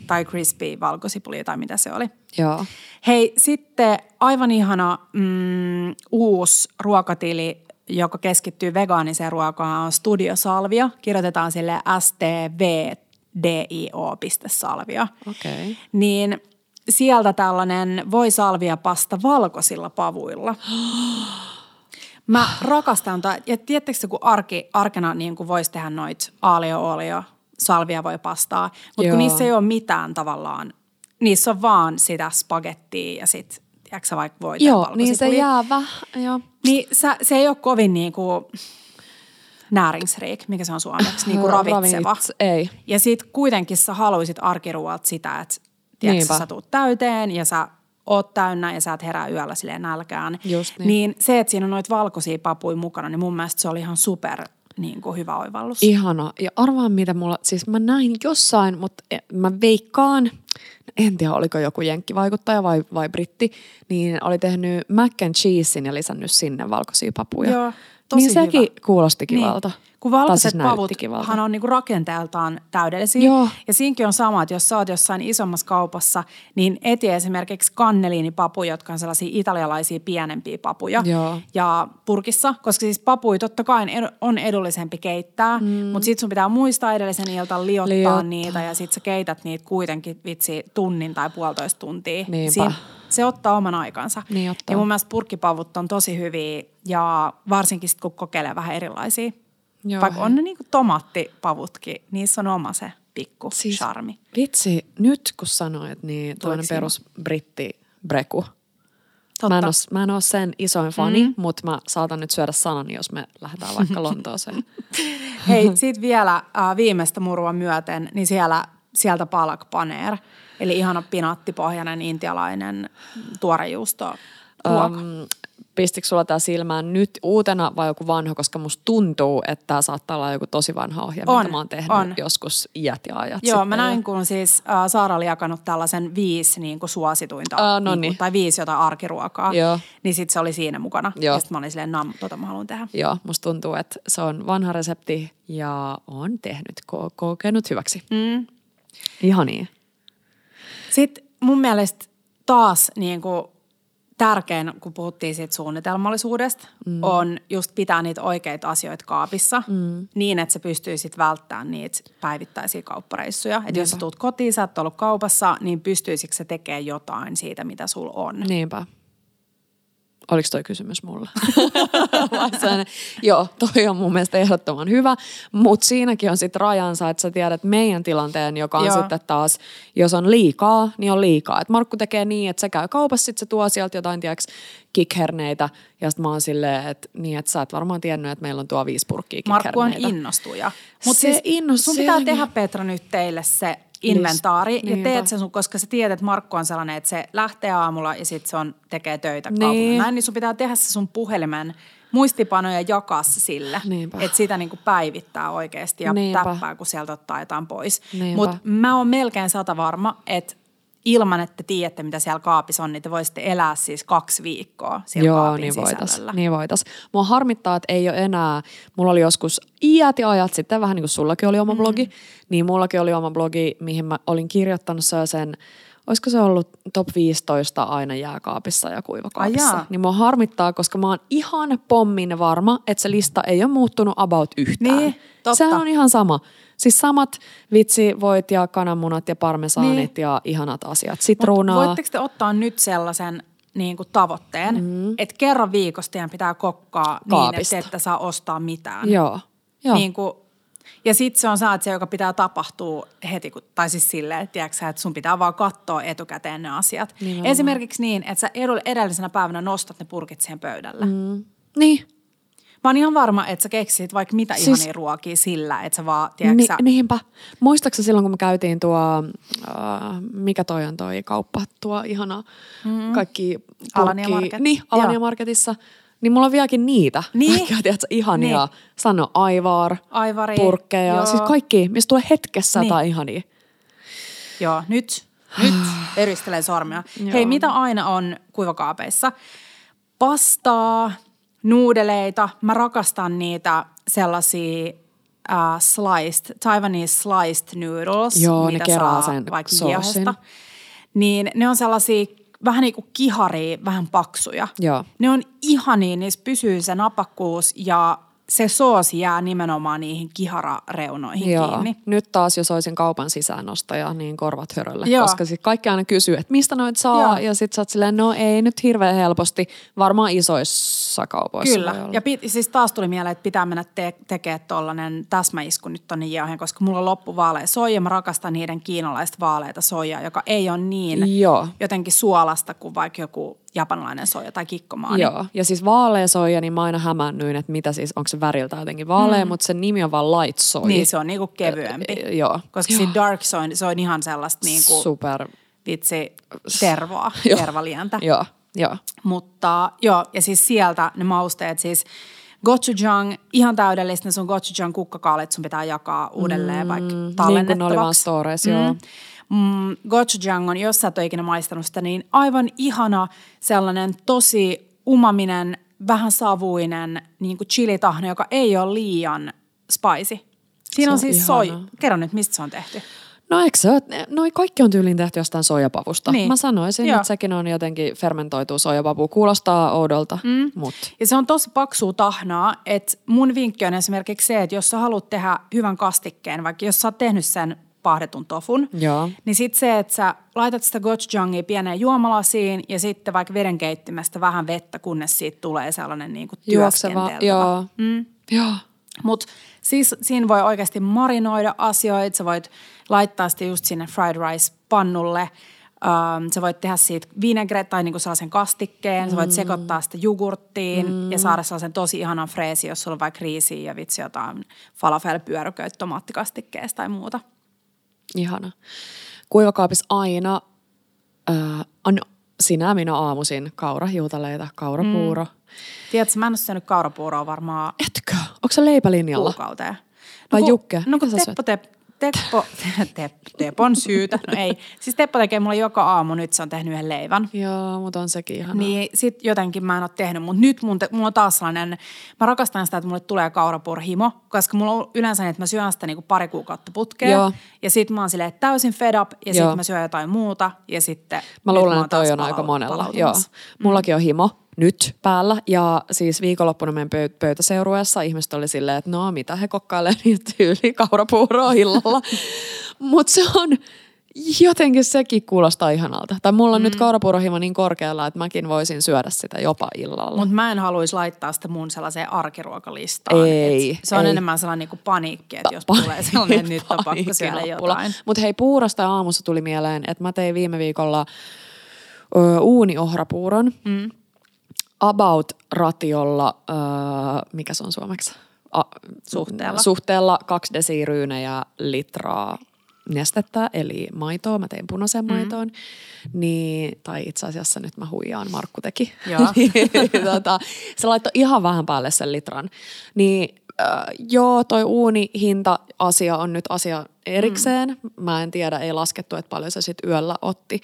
Tai crispy valkosipuli tai mitä se oli. Joo. Hei, sitten aivan ihana mm, uusi ruokatili, joka keskittyy vegaaniseen ruokaan, on Studio Salvia. Kirjoitetaan sille stvdio.salvia. Okei. Okay. Niin sieltä tällainen voi salvia pasta valkoisilla pavuilla. Mä rakastan ja tiedättekö kun arki, arkena niin kuin voisi tehdä noit aalio, olio, salvia voi pastaa, mutta kun niissä ei ole mitään tavallaan, niissä on vaan sitä spagettia ja sit, tiedätkö vaikka voita Joo, niin se jää vähän, joo. Niin sä, se ei ole kovin niin kuin näringsrik, mikä se on suomeksi, niin kuin ravitseva. Ravits- ei. Ja sit kuitenkin sä haluaisit arkiruoalta sitä, että tiedätkö, sä tuut täyteen ja sä oot täynnä ja sä et herää yöllä silleen nälkään. Just niin. niin se, että siinä on noita valkoisia papuja mukana, niin mun mielestä se oli ihan super niin kuin hyvä oivallus. Ihana. Ja arvaan mitä mulla, siis mä näin jossain, mutta e- mä veikkaan, en tiedä oliko joku jenkkivaikuttaja vai, vai britti, niin oli tehnyt mac and cheesein ja lisännyt sinne valkoisia papuja. Joo, tosi niin sekin hyvä. kuulosti kivalta. Niin. Kun valkoiset siis pavuthan on niinku rakenteeltaan täydellisiä. Joo. Ja siinkin on sama, että jos sä oot jossain isommassa kaupassa, niin eti esimerkiksi kanneliinipapuja, jotka on sellaisia italialaisia pienempiä papuja. Joo. Ja purkissa, koska siis papui totta kai on edullisempi keittää, mm. mutta sit sun pitää muistaa edellisen iltan liottaa, Liottaa. niitä ja sit sä keität niitä kuitenkin vitsi tunnin tai puolitoista tuntia. Niinpä. se ottaa oman aikansa. Niin ottaa. Ja mun mielestä purkkipavut on tosi hyviä ja varsinkin sit, kun kokeilee vähän erilaisia. Joo, Vaikka on ne niinku tomaattipavutkin, niissä on oma se pikku siis, charmi. Vitsi, nyt kun sanoit, niin sinä? perus britti breku. Totta. Mä en, ole, mä en ole sen isoin fani, mm. mutta mä saatan nyt syödä sanani, jos me lähdetään vaikka Lontooseen. Hei, sit vielä äh, viimeistä murua myöten, niin siellä, sieltä palak paneer, eli ihana pinaattipohjainen intialainen tuorejuusto. Um, pistikö sulla tää silmään nyt uutena vai joku vanha, koska musta tuntuu, että tämä saattaa olla joku tosi vanha ohje, On, mitä mä oon tehnyt on. joskus iät ja ajat Joo, sitten. mä näin, kun siis äh, Saara oli jakanut tällaisen viisi niin kuin suosituinta, Aa, no niin niin. kuin, tai viisi jotain arkiruokaa, Joo. niin sitten se oli siinä mukana. Joo. Ja sitten mä olin silleen, nam, tota mä haluan tehdä. Joo, musta tuntuu, että se on vanha resepti ja on tehnyt, ko- kokenut hyväksi. Mm. Ihan niin. Sitten mun mielestä taas niin kuin tärkein, kun puhuttiin siitä suunnitelmallisuudesta, mm. on just pitää niitä oikeita asioita kaapissa mm. niin, että sä pystyisit välttämään niitä päivittäisiä kauppareissuja. Että jos sä tuut kotiin, sä et ollut kaupassa, niin pystyisikö sä tekemään jotain siitä, mitä sulla on. Niinpä. Oliko toi kysymys mulle? Vastainen, Joo, toi on mun mielestä ehdottoman hyvä, mutta siinäkin on sitten rajansa, että sä tiedät meidän tilanteen, joka on Joo. sitten taas, jos on liikaa, niin on liikaa. Et Markku tekee niin, että se käy kaupassa, sitten se tuo sieltä jotain, tiedäks, kikherneitä, ja sitten mä oon silleen, että niin, että sä et varmaan tiennyt, että meillä on tuo viisi purkkia Markku on innostuja. Mutta Se siis innostuu, sun pitää tehdä Petra nyt teille se inventaari ja Niinpä. teet sen sun, koska sä tiedät, että Markku on sellainen, että se lähtee aamulla ja sitten se on, tekee töitä Niin. kaupungilla. Näin, niin sun pitää tehdä se sun puhelimen muistipano ja jakaa sille, Niinpä. että sitä niinku päivittää oikeasti ja Niinpä. täppää, kun sieltä ottaa jotain pois. Mutta mä oon melkein sata varma, että ilman, että tiedätte, mitä siellä kaapissa on, niin te voisitte elää siis kaksi viikkoa siellä Joo, kaapin niin voitais, niin voitais. Mua harmittaa, että ei ole enää, mulla oli joskus iät ja ajat sitten, vähän niin kuin sullakin oli oma Mm. blogi, niin mullakin oli oma blogi, mihin mä olin kirjoittanut sen, olisiko se ollut top 15 aina jääkaapissa ja kuivakaapissa. jaa. niin mua harmittaa, koska mä oon ihan pommin varma, että se lista ei ole muuttunut about yhtään. Niin, totta. Se on ihan sama. Siis samat vitsivoit ja kananmunat ja parmesaanit Niin. ja ihanat asiat. Mut Sitruunaa. Voitteko te ottaa nyt sellaisen niin kuin tavoitteen, mm. että kerran viikossa teidän pitää kokkaa niin, Kaapista. että te ette saa ostaa mitään. Joo. Joo. Niin kuin, ja sitten se on saat se, joka pitää tapahtua heti, kun, tai siis silleen, että, tiedätkö, että sun pitää vaan katsoa etukäteen ne asiat. Nimenomaan. Esimerkiksi niin, että sä edellisenä päivänä nostat ne purkit siihen pöydälle. Mm. Niin. Mä oon ihan varma, että sä keksit vaikka mitä siis, ihania ruokia sillä, että sä vaan, tiedätkö Ni, sä, niinpä. Muistaaksä silloin, kun me käytiin tuo, äh, mikä toi on toi kauppa, tuo ihana mm. kaikki purkki. Alania Market. Niin, Alania Joo. Marketissa. Niin mulla on vieläkin niitä. Niin. Kaikkia, tiedätkö, ihania. Niin. Sano aivar, Aivari, purkkeja. joo. Siis kaikki, mistä tulee hetkessä Niin. jotain ihania. Joo, nyt, nyt eristelen sormia. Joo. Hei, mitä aina on kuivakaapeissa? Pastaa, nuudeleita. Mä rakastan niitä sellaisia uh, sliced, Taiwanese sliced noodles, Joo, ne mitä kerää saa sen vaikka. Jihasta. Niin ne on sellaisia vähän niin kuin kiharia, vähän paksuja. Joo. Ne on ihania, niissä pysyy se napakkuus ja se soosi jää nimenomaan niihin kiharareunoihin Joo. kiinni. Nyt taas, jos olisin kaupan sisäänostaja, niin korvat hörölle. Joo. Koska sit kaikki aina kysyy, että mistä noit saa. Joo. Ja sit sä oot silleen, no ei nyt hirveän helposti. Varmaan isoissa kaupoissa Kyllä. Ja pit, siis taas tuli mieleen, että pitää mennä te- tekemään tollanen täsmäisku nyt tonne jauheen, koska mulla on loppu vaalea soija. Mä rakastan niiden kiinalaista vaaleita soijaa, joka ei ole niin Joo. jotenkin suolasta kuin vaikka joku japanilainen soija tai kikkomaani. Joo, ja siis vaalea soija, niin mä aina hämäännyin, että mitä siis, onko se väriltä jotenkin vaalea, mm. mutta sen nimi on vaan light soy. Niin, se on niinku kevyempi. Ö, joo. Koska Joo. dark soy, se on ihan sellaista niinku, Super, vitsi, tervaa, Joo. tervalientä. joo, joo. Mutta joo, ja siis sieltä ne mausteet siis gochujang, ihan täydellistä ne sun gochujang kukkakaalit sun pitää jakaa uudelleen mm, vaikka Niin kuin tallennettavaksi. ne oli vaan stories, joo. Mm, gochujang on, jos sä et ole ikinä maistanut sitä, niin aivan ihana sellainen tosi umaminen, vähän savuinen niin kuin chilitahno, joka ei ole liian spicy. Siinä on, on siis soi. ihanaa. Kerro nyt, mistä se on tehty. No eikö se noi kaikki on tyyliin tehty jostain soijapavusta. Niin. Mä sanoisin, Joo. että sekin on jotenkin fermentoitu soijapavu. Kuulostaa oudolta, mm. mutta Ja se on tosi paksua tahnaa, että mun vinkki on esimerkiksi se, että jos sä haluat tehdä hyvän kastikkeen, vaikka jos sä oot tehnyt sen pahdetun tofun, Joo. niin sitten se, että sä laitat sitä gochujangia pieneen juomalasiin ja sitten vaikka vedenkeittimestä vähän vettä, kunnes siitä tulee sellainen niin kuin juokseva. Joo. Mm. Joo. Mutta siis siinä voi oikeasti marinoida asioita, sä voit laittaa sitä just sinne fried rice-pannulle, ähm, sä voit tehdä siitä vinegre tai niinku sellaisen kastikkeen, sä voit sekoittaa sitä jogurttiin mm. ja saada sellaisen tosi ihanan freesi, jos sulla on vaikka riisiä ja vitsi jotain falafel-pyörököitä tomaattikastikkeesta tai muuta. Ihana. Kuivakaapissa aina äh, on sinä minä aamuisin kaurahiutaleita, kaurapuuro. Mm. Tiedätkö, mä en ole syönyt kaurapuuroa varmaan Etkö? Onko se leipälinjalla? kuukauteen. Vai kun- Jukke? No kun Teppo, te, Teppo, Teppo, Tepon syytä, no ei. Siis Teppo tekee mulle joka aamu, nyt se on tehnyt yhden leivän. Joo, mutta on sekin ihanaa. Niin sit jotenkin mä en ole tehnyt, mutta nyt mun te, mulla on taas sellainen, mä rakastan sitä, että mulle tulee kaurapuurohimo, koska mulla on yleensä niin, että mä syön sitä niinku pari kuukautta putkeen. Joo. Ja sit mä oon silleen täysin fed up ja Joo. sit mä syön jotain muuta ja sitten Mä luulen, että toi on aika monella. Joo. Mullakin on himo nyt päällä ja siis viikonloppuna meidän pöy- pöytäseurueessa ihmiset oli silleen, että no mitä he kokkailee niin tyyli kaurapuuroa illalla. Mutta se on jotenkin sekin kuulostaa ihanalta. Tai mulla on mm. nyt kaurapuurohimo niin korkealla, että mäkin voisin syödä sitä jopa illalla. Mutta mä en haluaisi laittaa sitä mun sellaiseen arkiruokalistaan. Ei, Et se on ei. enemmän sellainen niinku paniikki, että jos Pa- tulee sellainen, että nyt on pakko paniikin syödä nappula. jotain. Mut hei, puurosta ja aamussa tuli mieleen, että mä tein viime viikolla ö, uuniohrapuuron. Mm. About ratiolla, ö, mikä se on suomeksi? A, Suhteella. Suhteella kaksi desiryynejä litraa nestettä, eli maitoa. Mä tein punaisen maitoon. Niin, tai itse asiassa nyt mä huijaan, Markku teki. Joo. tota, se laittoi ihan vähän päälle sen litran. Niin äh, joo, toi uunihinta-asia on nyt asia erikseen. Mm. Mä en tiedä, ei laskettu, että paljon se sitten yöllä otti,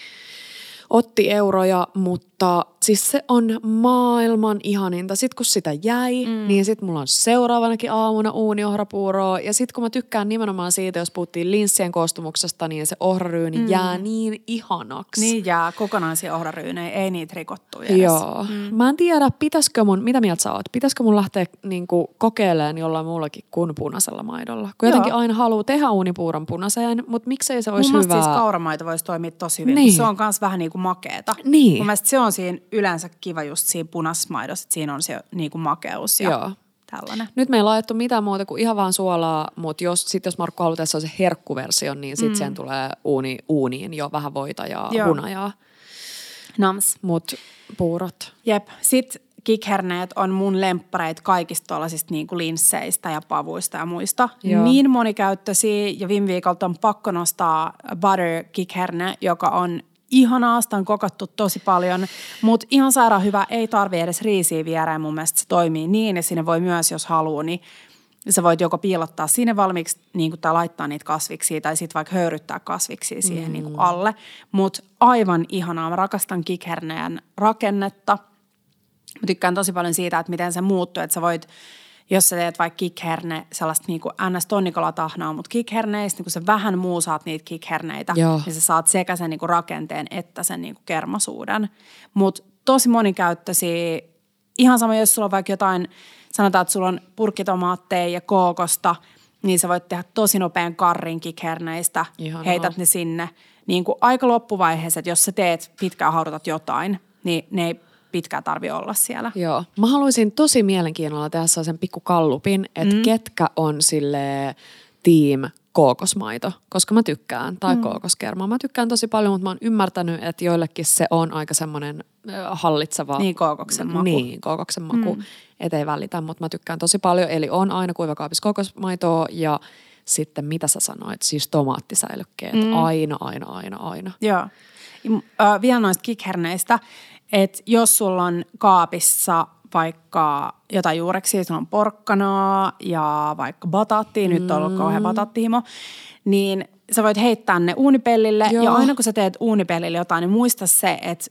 otti euroja, mutta siis se on maailman ihaninta. Sitten kun sitä jäi, mm. niin sitten mulla on seuraavanakin aamuna uuniohrapuuroa. Ja sitten kun mä tykkään nimenomaan siitä, jos puhuttiin linssien koostumuksesta, niin se ohraryyni mm. jää niin ihanaksi. Niin jää kokonaisia ohraryynejä, ei niitä rikottuja edes. Joo. Mm. Mä en tiedä, pitäisikö mun, mitä mieltä sä oot, pitäisikö mun lähteä niinku, kokeilemaan jollain muullakin kuin punaisella maidolla. Kun Joo. jotenkin aina haluaa tehdä uunipuuron punaiseen, mutta miksei se olisi Mun mielestä hyvää. siis kauramaito voisi toimia tosi hyvin, niin. se on myös vähän niin kuin makeeta. Niin. Mun mielestä se on siinä yleensä kiva just siinä punaisessa maidossa, että siinä on se niin kuin makeus ja Joo. tällainen. Nyt me ei laitettu mitään muuta kuin ihan vaan suolaa, mutta jos, sit jos Markku haluaa tehdä se herkkuversion, niin sitten mm. siihen tulee uuni, uuniin jo vähän voita ja Joo. hunajaa. Nams. Mutta puurot. Jep. Sitten kikherneet on mun lemppareit kaikista tuollaisista niin kuin linsseistä ja pavuista ja muista. Joo. Niin monikäyttöisiä ja viime viikolta on pakko nostaa butter kikherne, joka on ihanaa, sitä on kokattu tosi paljon, mutta ihan sairaan hyvä, ei tarvi edes riisiä viereen, mun mielestä se toimii niin ja sinne voi myös, jos haluaa, niin sä voit joko piilottaa sinne valmiiksi niin kuin, tai laittaa niitä kasviksia tai sitten vaikka höyryttää kasviksia siihen mm. niin alle. Mutta aivan ihanaa, mä rakastan kikherneen rakennetta. Mä tykkään tosi paljon siitä, että miten se muuttuu, että sä voit, jos sä teet vaikka kikherne, sellaista niin kuin ns. tonnikolatahnaa, mutta kikherneistä, niin kun sä vähän muusaat niitä kikherneitä, Joo. niin sä saat sekä sen niin kuin rakenteen että sen niin kuin kermasuuden. Mutta tosi monikäyttöisiä, ihan sama, jos sulla on vaikka jotain, sanotaan, että sulla on purkkitomaatteja ja kookosta, niin sä voit tehdä tosi nopean karrin kikherneistä, Ihanaa. heität ne sinne. Niin kuin aika loppuvaiheessa, että jos sä teet pitkään haudutat jotain, niin ne ei pitkään tarvi olla siellä. Joo. Mä haluaisin tosi mielenkiinnolla tehdä sellaisen pikku kallupin, että mm. ketkä on sille team kookosmaito, koska mä tykkään, tai mm. kookoskerma. Mä tykkään tosi paljon, mutta mä oon ymmärtänyt, että joillekin se on aika semmoinen hallitseva. Niin, kookoksen maku. Niin, kookoksen maku. Mm. Et ei välitä, mutta mä tykkään tosi paljon. Eli on aina kuivakaapissa kookosmaitoa ja sitten mitä sä sanoit, siis tomaattisäilykkeet. Mm. Aina, aina, aina, aina. Joo. Ja, äh, vielä noista kikherneistä, että jos sulla on kaapissa vaikka jotain juureksia, sulla on porkkanaa ja vaikka bataattia, mm. nyt on ollut kauhean bataattihimo, niin sä voit heittää ne uunipellille Joo. ja aina kun sä teet uunipellille jotain, niin muista se, että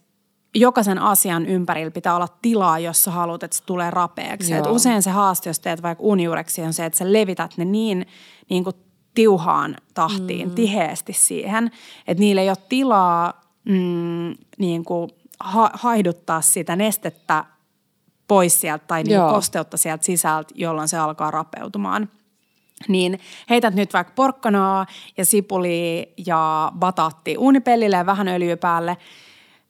jokaisen asian ympärillä pitää olla tilaa, jos sä haluat, että se tulee rapeaksi. Et usein se haaste, jos teet vaikka uniureksi, on se, että sä levität ne niin, niin kuin tiuhaan tahtiin, mm. tiheästi siihen, että niillä ei ole tilaa mm, niin kuin ha- haihduttaa sitä nestettä pois sieltä tai niin kosteutta sieltä sisältä, jolloin se alkaa rapeutumaan. Niin heität nyt vaikka porkkanaa ja sipulia ja bataatti uunipellille ja vähän öljyä päälle,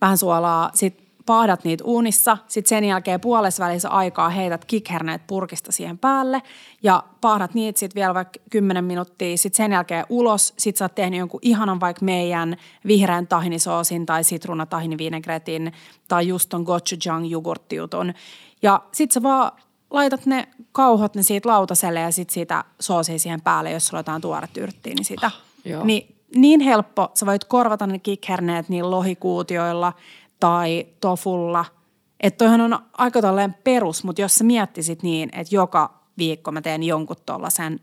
vähän suolaa, sit paahdat niitä uunissa, sitten sen jälkeen puolessa välissä aikaa heität kikherneet purkista siihen päälle ja paahdat niitä sitten vielä vaikka 10 minuuttia, sitten sen jälkeen ulos, sitten sä oot tehnyt jonkun ihanan vaikka meidän vihreän tahinisoosin tai sitruunatahinivinaigretin tai just ton gochujang jogurttijutun ja sitten sä vaan laitat ne kauhot ne siitä lautaselle ja sitten siitä soosia siihen päälle, jos sulla on jotain tuoret yrttiä, niin sitä. Joo. Niin, niin helppo, sä voit korvata ne kikherneet niillä lohikuutioilla tai tofulla. Että toihan on aika tolleen perus, mutta jos sä miettisit niin, että joka viikko mä teen jonkun tollasen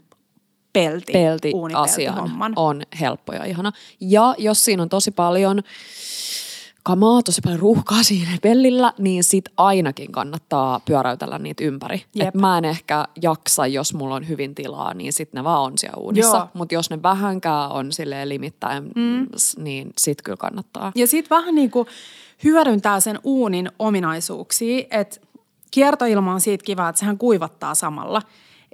pelti, pelti uunipeltihomman. on helppo ja ihana. Ja jos siinä on tosi paljon kamaa, tosi paljon ruuhkaa siinä pellillä, niin sit ainakin kannattaa pyöräytellä niitä ympäri. Jep. Et mä en ehkä jaksa, jos mulla on hyvin tilaa, niin sit ne vaan on siellä uunissa. Mutta jos ne vähänkään on silleen limittäin, mm. niin sit kyllä kannattaa. Ja sitten vähän niin kuin hyödyntää sen uunin ominaisuuksia, että kiertoilma on siitä kiva, että sehän kuivattaa samalla.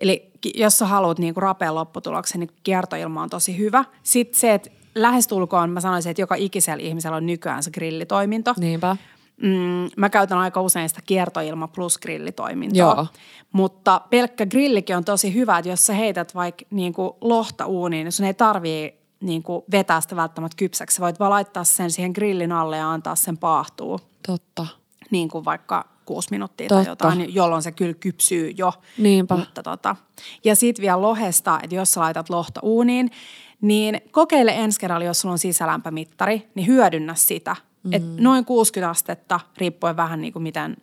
Eli jos sä haluat niin kuin rapean lopputuloksen, niin kiertoilma on tosi hyvä. Sitten se, että lähestulkoon mä sanoisin, että joka ikisellä ihmisellä on nykyään se grillitoiminto. Niinpä. Mm, mä käytän aika usein sitä kiertoilma plus grillitoimintoa. Joo. Mutta pelkkä grillikin on tosi hyvä, että jos sä heität vaikka niin kuin lohta uuniin, niin sun ei tarvii niin kuin vetää sitä välttämättä kypsäksi. Sä voit vaan laittaa sen siihen grillin alle ja antaa sen paahtua Totta. niin kuin vaikka kuusi minuuttia Totta. tai jotain, jolloin se kyllä kypsyy jo. Niinpä. Mutta tota. Ja sitten vielä lohesta, että jos sä laitat lohta uuniin, niin kokeile ensi kerralla, jos sulla on sisälämpömittari, niin hyödynnä sitä. Mm. Et noin 60 astetta, riippuen vähän niin kuin miten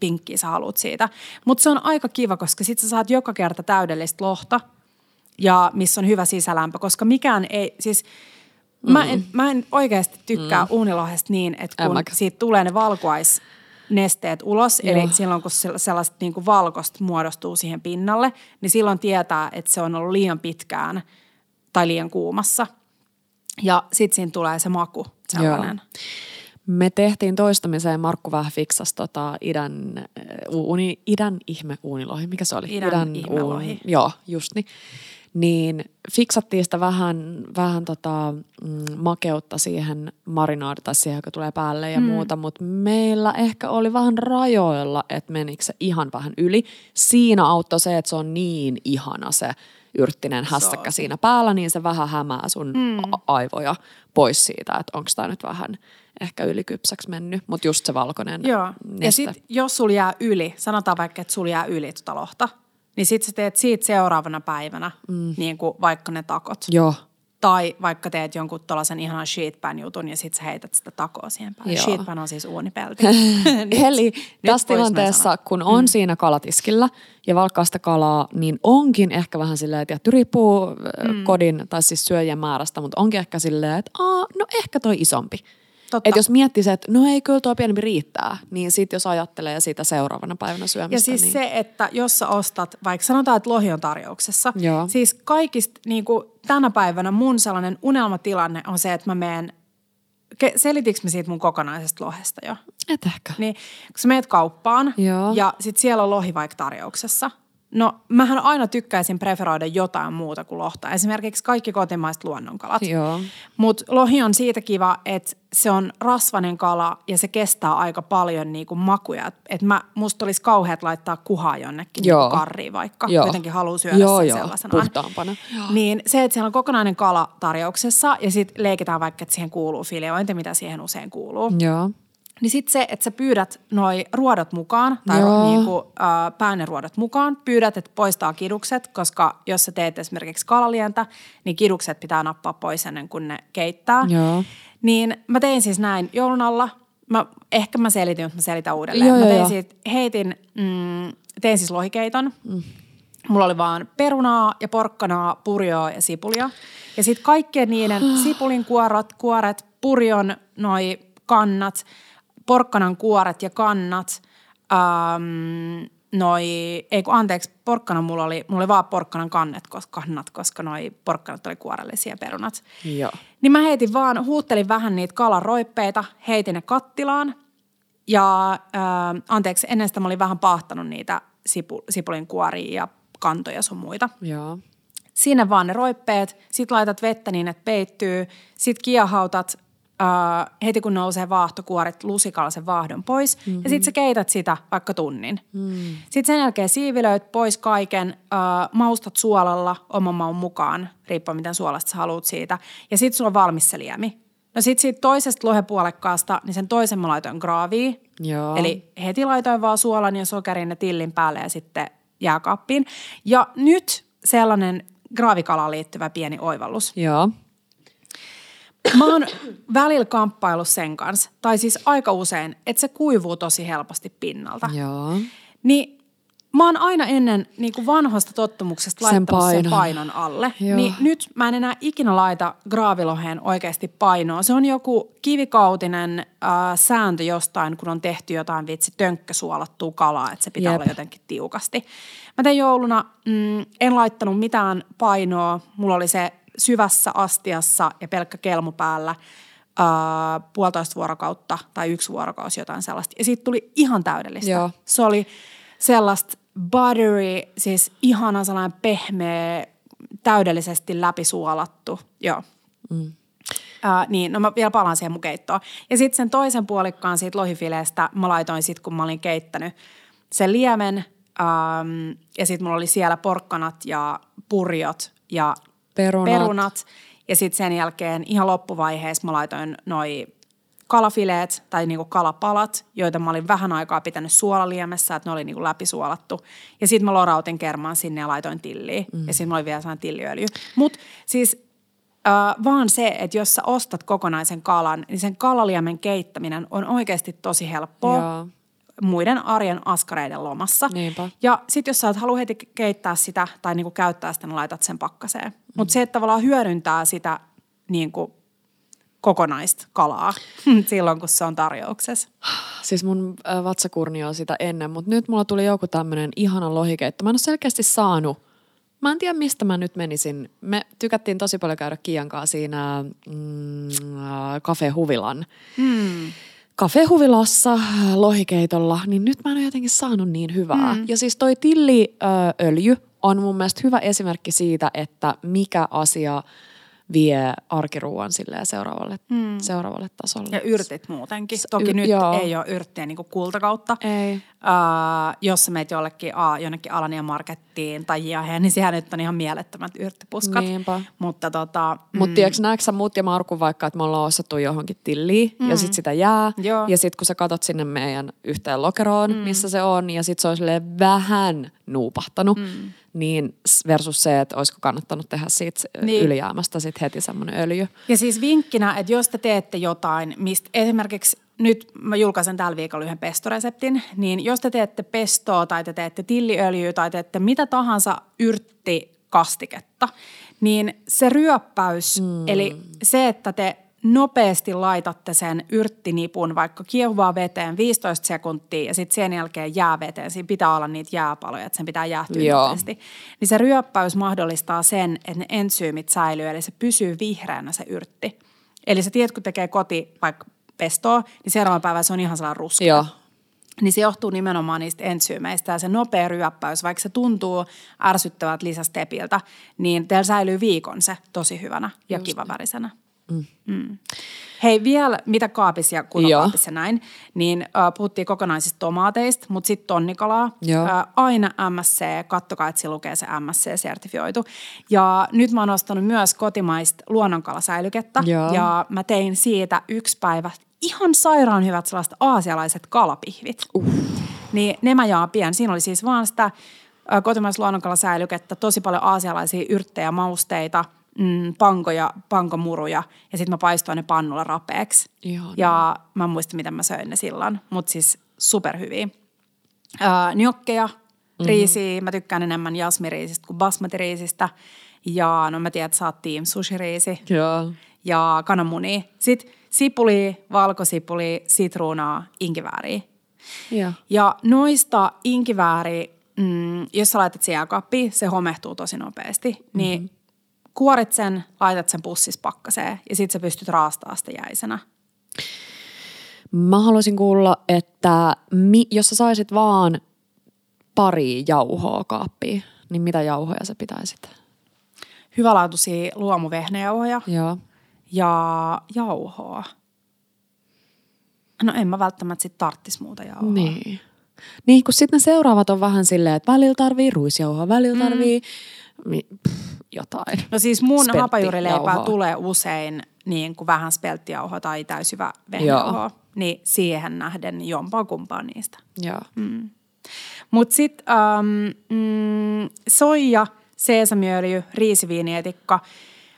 pinkkiä sä haluat siitä. Mutta se on aika kiva, koska sit sä saat joka kerta täydellistä lohta, ja missä on hyvä sisälämpö, koska mikään ei, siis mä en, mä en oikeasti tykkää mm. uunilohesta niin, että kun siitä tulee ne valkuais nesteet ulos, Joo. eli silloin kun sel- sellaista niin kuin valkoista muodostuu siihen pinnalle, niin silloin tietää, että se on ollut liian pitkään tai liian kuumassa. Ja sitten siinä tulee se maku sellainen. Me tehtiin toistamiseen, Markku vähän fiksasi tota idän, uuni, idän ihme uunilohi, mikä se oli? Idän ihmelohi. Uun, joo, just niin. Niin fiksattiin sitä vähän, vähän tota, mm, makeutta siihen marinaadi tai siihen, joka tulee päälle ja mm. muuta, mutta meillä ehkä oli vähän rajoilla, että menikö se ihan vähän yli. Siinä auttoi se, että se on niin ihana se yrttinen hässäkkä siinä päällä, niin se vähän hämää sun mm. aivoja pois siitä, että onko tämä nyt vähän ehkä ylikypsäksi mennyt, mutta just se valkoinen Joo. Ja neste. sitten jos sulla jää yli, sanotaan vaikka, että sulla jää yli tuota lohta, niin sitten sä teet siitä seuraavana päivänä mm. niin kuin vaikka ne takot. Joo, Tai vaikka teet jonkun tuollaisen ihanan sheetpan jutun ja sitten sä heität sitä takoa siihen päälle. Joo. Sheetpan on siis uunipelti. Eli tässä tilanteessa, kun on mm. siinä kalatiskillä ja valkkaa sitä kalaa, niin onkin ehkä vähän silleen, että tietty riippuu mm. kodin tai siis syöjän määrästä, mutta onkin ehkä silleen, että Aa, no ehkä toi isompi. Totta. Että jos miettii se, että no ei kyllä tuo pienempi riittää, niin sitten jos ajattelee sitä seuraavana päivänä syömistä. Ja siis niin... se, että jos sä ostat, vaikka sanotaan, että lohi on tarjouksessa. Joo. Siis kaikista, niin kuin tänä päivänä mun sellainen unelmatilanne on se, että mä menen, ke- selitikö mä siitä mun kokonaisesta lohesta jo? Et ehkä. Niin, kun sä meet kauppaan Joo. ja sit siellä on lohi vaikka tarjouksessa. No, mähän aina tykkäisin preferoida jotain muuta kuin lohta. Esimerkiksi kaikki kotimaiset luonnonkalat. Joo. Mutta lohi on siitä kiva, että se on rasvanen kala ja se kestää aika paljon niinku makuja. Et- mä, musta olisi kauheat laittaa kuhaa jonnekin Joo. niinku karriin vaikka. Joo. Kuitenkin haluaa syödä Joo, sen joo, sellaisenaan. puhtaampana. Niin se, että siellä on kokonainen kala tarjouksessa ja sitten leikitään vaikka, että siihen kuuluu fileointi, mitä siihen usein kuuluu. Joo. Niin sitten se, että sä pyydät noi ruodot mukaan, tai Joo. niinku, äh, päänneruodot mukaan, pyydät, että poistaa kidukset, koska jos sä teet esimerkiksi kalalientä, niin kidukset pitää nappaa pois ennen kuin ne keittää. Joo. Niin mä tein siis näin joulun alla. Mä, ehkä mä selitin, mutta mä selitän uudelleen. Joo, mä tein joo. siitä, heitin, mm, tein siis lohikeiton. Mm. Mulla oli vaan perunaa ja porkkanaa, purjoa ja sipulia. Ja sitten kaikkien niiden sipulin kuorot, kuoret, purjon noi kannat, porkkanan kuoret ja kannat, ähm, noi, ei kun anteeksi, porkkana mulla oli, mulla oli vaan porkkanan kannet, koska, kannat, koska noi porkkanat oli kuorellisia perunat. Joo. Niin mä heitin vaan, huuttelin vähän niitä kalaroippeita, heitin ne kattilaan ja äh, anteeksi, ennen sitä mä olin vähän paahtanut niitä sipu, sipulin kuoria ja kantoja sun muita. Joo. Sinne vaan ne roippeet, sit laitat vettä niin, että peittyy, sit kiehautat äh, heti kun nousee vaahto, kuorit lusikalla sen vaahdon pois mm-hmm. ja sit sä keität sitä vaikka tunnin. Mm. Sitten sen jälkeen siivilöit pois kaiken, äh, maustat suolalla oman maun mukaan, riippuen miten suolasta sä haluat siitä ja sit sulla on valmis se liemi. No sit siitä toisesta lohepuolekkaasta, niin sen toisen mä laitoin graaviin. Joo. Eli heti laitoin vaan suolan ja sokerin ja tillin päälle ja sitten jääkaappiin. Ja nyt sellainen graavikalaan liittyvä pieni oivallus. Joo. Mä oon välillä kamppailut sen kanssa, tai siis aika usein, että se kuivuu tosi helposti pinnalta. Joo. Niin mä oon aina ennen niin kuin vanhasta tottumuksesta Sen laittanut sen painon. painon alle. Joo. Niin nyt mä en enää ikinä laita graaviloheen oikeasti painoa. Se on joku kivikautinen äh, sääntö jostain, kun on tehty jotain vitsi tönkkösuolattua kalaa, että se pitää Jep. olla jotenkin tiukasti. Mä tein jouluna, mm, en laittanut mitään painoa. Mulla oli se syvässä astiassa ja pelkkä kelmu päällä äh, puolitoista vuorokautta tai yksi vuorokausi jotain sellaista. Ja siitä tuli ihan täydellistä. Joo. Se oli sellaista buttery, siis ihana sellainen pehmeä, täydellisesti läpisuolattu. Joo. Mm. Uh, niin, no mä vielä palaan siihen mun keittoon. Ja sitten sen toisen puolikkaan siitä lohifileestä mä laitoin sitten, kun mä olin keittänyt sen liemen. Um, ja sitten mulla oli siellä porkkanat ja purjot ja Perunat. perunat. Ja sitten sen jälkeen ihan loppuvaiheessa mä laitoin noi kalafileet tai niinku kalapalat, joita mä olin vähän aikaa pitänyt suolaliemessä, että ne oli niinku läpisuolattu. Ja sitten mä lorautin kermaan sinne ja laitoin tilliin. Mm. Ja sitten mä oli vielä sellainen tilliöljy. Mutta siis äh, vaan se, että jos sä ostat kokonaisen kalan, niin sen kalaliemen keittäminen on oikeasti tosi helppoa Joo. Muiden arjen askareiden lomassa. Niinpä. Ja sitten jos sä et halua heti keittää sitä tai niinku käyttää sitä, niin laitat sen pakkaseen. Mutta se, että tavallaan hyödyntää sitä niinku kokonaista kalaa silloin, kun se on tarjouksessa. Siis mun vatsakurni on sitä ennen, mutta nyt mulla tuli joku tämmönen ihana lohikeitto. Mä en ole selkeästi saanut. Mä en tiedä, mistä mä nyt menisin. Me tykättiin tosi paljon käydä Kian kanssa siinä mm, Cafe Huvilan. Mm. Cafe Huvilassa äh, lohikeitolla, niin nyt mä en ole jotenkin saanut niin hyvää. Mm. Ja siis toi tilliöljy on mun mielestä hyvä esimerkki siitä, että mikä asia vie arkiruuan seuraavalle, mm. seuraavalle tasolle. Ja yrtit muutenkin. Toki y- nyt joo. ei ole yrttejä niin kultakautta. Ei. Uh, jos sä meet jollekin a, jonnekin Alania Markettiin tai Jaheen, niin sehän nyt on ihan mielettömät yrttipuskat. Niinpä. Mutta tota, Mutta tiedätkö, näetkö sä mut ja Markku vaikka, että me ollaan ostettu johonkin tilliin mm. ja sit sitä jää. Joo. Ja sit kun sä katot sinne meidän yhteen lokeroon, mm. missä se on, ja sit se on vähän nuupahtanut, mm. Niin versus se, että olisiko kannattanut tehdä siitä niin. ylijäämästä sit heti semmoinen öljy. Ja siis vinkkinä, että jos te teette jotain, mistä esimerkiksi nyt mä julkaisen tällä viikolla yhden pestoreseptin, niin jos te teette pestoa tai te teette tilliöljyä tai teette mitä tahansa yrttikastiketta, niin se ryöppäys, mm. eli se, että te nopeasti laitatte sen yrttinipun vaikka kiehuvaa veteen 15 sekuntia ja sitten sen jälkeen jääveteen. Siinä pitää olla niitä jääpaloja, että sen pitää jäähtyä Joo. nopeasti. Niin se ryöppäys mahdollistaa sen, että ne entsyymit säilyy, eli se pysyy vihreänä se yrtti. Eli sä tiedät, kun tekee koti vaikka pestoa, niin seuraavana päivänä se on ihan sellainen ruskea. Joo. Niin se johtuu nimenomaan niistä entsyymeistä ja se nopea ryöppäys, vaikka se tuntuu ärsyttävät lisästepiltä, niin teillä säilyy viikon se tosi hyvänä ja kivavärisenä. Mm. Mm. Hei vielä, mitä kaapissa ja kutokaapissa näin, niin äh, puhuttiin kokonaisista tomaateista, mutta sitten tonnikalaa. Joo. Äh, aina MSC, kattokaa, että se lukee se MSC-sertifioitu. Ja nyt mä oon ostanut myös kotimaista luonnonkalasäilykettä Joo. ja mä tein siitä yksi päivä ihan sairaan hyvät sellaiset aasialaiset kalapihvit. Uh. Niin ne mä jaan pian. Siinä oli siis vaan sitä ö, kotimaista luonnonkalasäilykettä, tosi paljon aasialaisia yrttejä, mausteita, mm, pankoja, pankomuruja ja sitten mä paistoin ne pannulla rapeeksi. Ihanaa. Ja mä en muista, miten mä söin ne silloin, mutta siis superhyviä. Ö, njokkeja, Mhm. riisiä, mä tykkään enemmän jasmiriisistä kuin basmatiriisistä. Ja no mä tiedän, että sä oot team sushiriisi Joo. ja kananmunia. Sitten sipuli, valkosipuli, sitruunaa, inkivääriä. Joo. Ja noista inkivääri, mm, jos sä laitat jääkaappiin, se homehtuu tosi nopeasti. Mm-hmm. Kuorit sen, laitat sen pussis pakkaseen ja sit sä pystyt raastaa sitä jäisenä. Mä haluaisin kuulla, että mi, jos sä saisit vaan pari jauhoa kaappiin, niin mitä jauhoja sä pitäisit? Hyvälaatuisia luomuvehnäjauhoja Joo. ja jauhoa. No en mä välttämättä sit tarttis muuta jauhoa. Niin. Niin, kun sitten ne seuraavat on vähän silleen, että välillä tarvii ruisjauhoa, välillä tarvii mi, pff, jotain. No siis mun Spelttijauhoa. hapajuurileipää tulee usein niin kuin vähän spelttijauhoa tai täysjyvä vehnäjauhoa. Niin siihen nähden jompaa kumpaa niistä. Joo. Mutta sitten ähm, mm, soija, seesamiöljy, riisiviinietikka,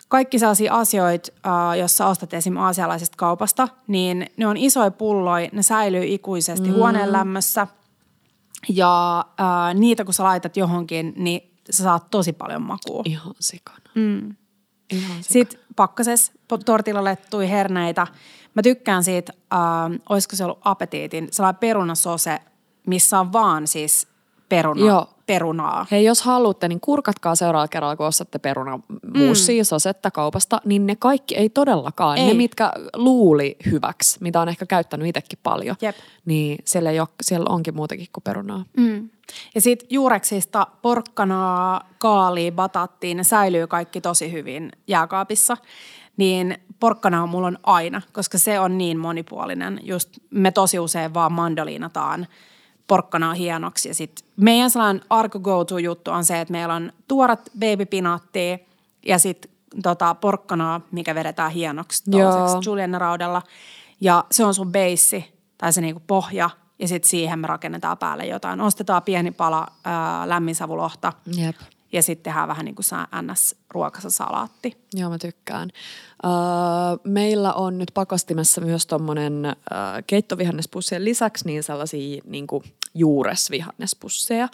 kaikki sellaisia asioita, äh, jos sä ostat esim. aasialaisesta kaupasta, niin ne on isoja pulloja, ne säilyy ikuisesti mm. huoneen lämmössä. Ja äh, niitä kun sä laitat johonkin, niin sä saat tosi paljon makua. Ihan sikana. Mm. Ihan sikana. Sitten pakkasessa po- tortillalettui herneitä. Mä tykkään siitä, äh, olisiko se ollut apetiitin, sellainen perunasose, missä on vaan siis peruna, Joo. perunaa. Hei, jos haluatte, niin kurkatkaa seuraavalla kerralla, kun ostatte perunamuusia, mm. sosetta kaupasta, niin ne kaikki ei todellakaan. Ei. Ne, mitkä luuli hyväksi, mitä on ehkä käyttänyt itsekin paljon, Jep. niin siellä, ei ole, siellä onkin muutakin kuin perunaa. Mm. Ja sitten juureksista porkkanaa, kaalia, batattiin, ne säilyy kaikki tosi hyvin jääkaapissa. Niin porkkana on mulla on aina, koska se on niin monipuolinen. Just me tosi usein vaan mandoliinataan porkkanaa hienoksi. Ja sit meidän sellainen arko go to juttu on se, että meillä on tuorat babypinaattia ja sitten tota porkkanaa, mikä vedetään hienoksi tuollaiseksi juliennaraudalla. Ja se on sun beissi tai se niinku pohja ja sitten siihen me rakennetaan päälle jotain. Ostetaan pieni pala ää, lämminsavulohta Jep. ja sitten tehdään vähän niin kuin NS-ruokassa salaatti. Joo, mä tykkään. Öö, meillä on nyt pakastimessa myös tommonen öö, keittovihannespussien lisäksi niin sellaisia niin juuresvihannespusseja.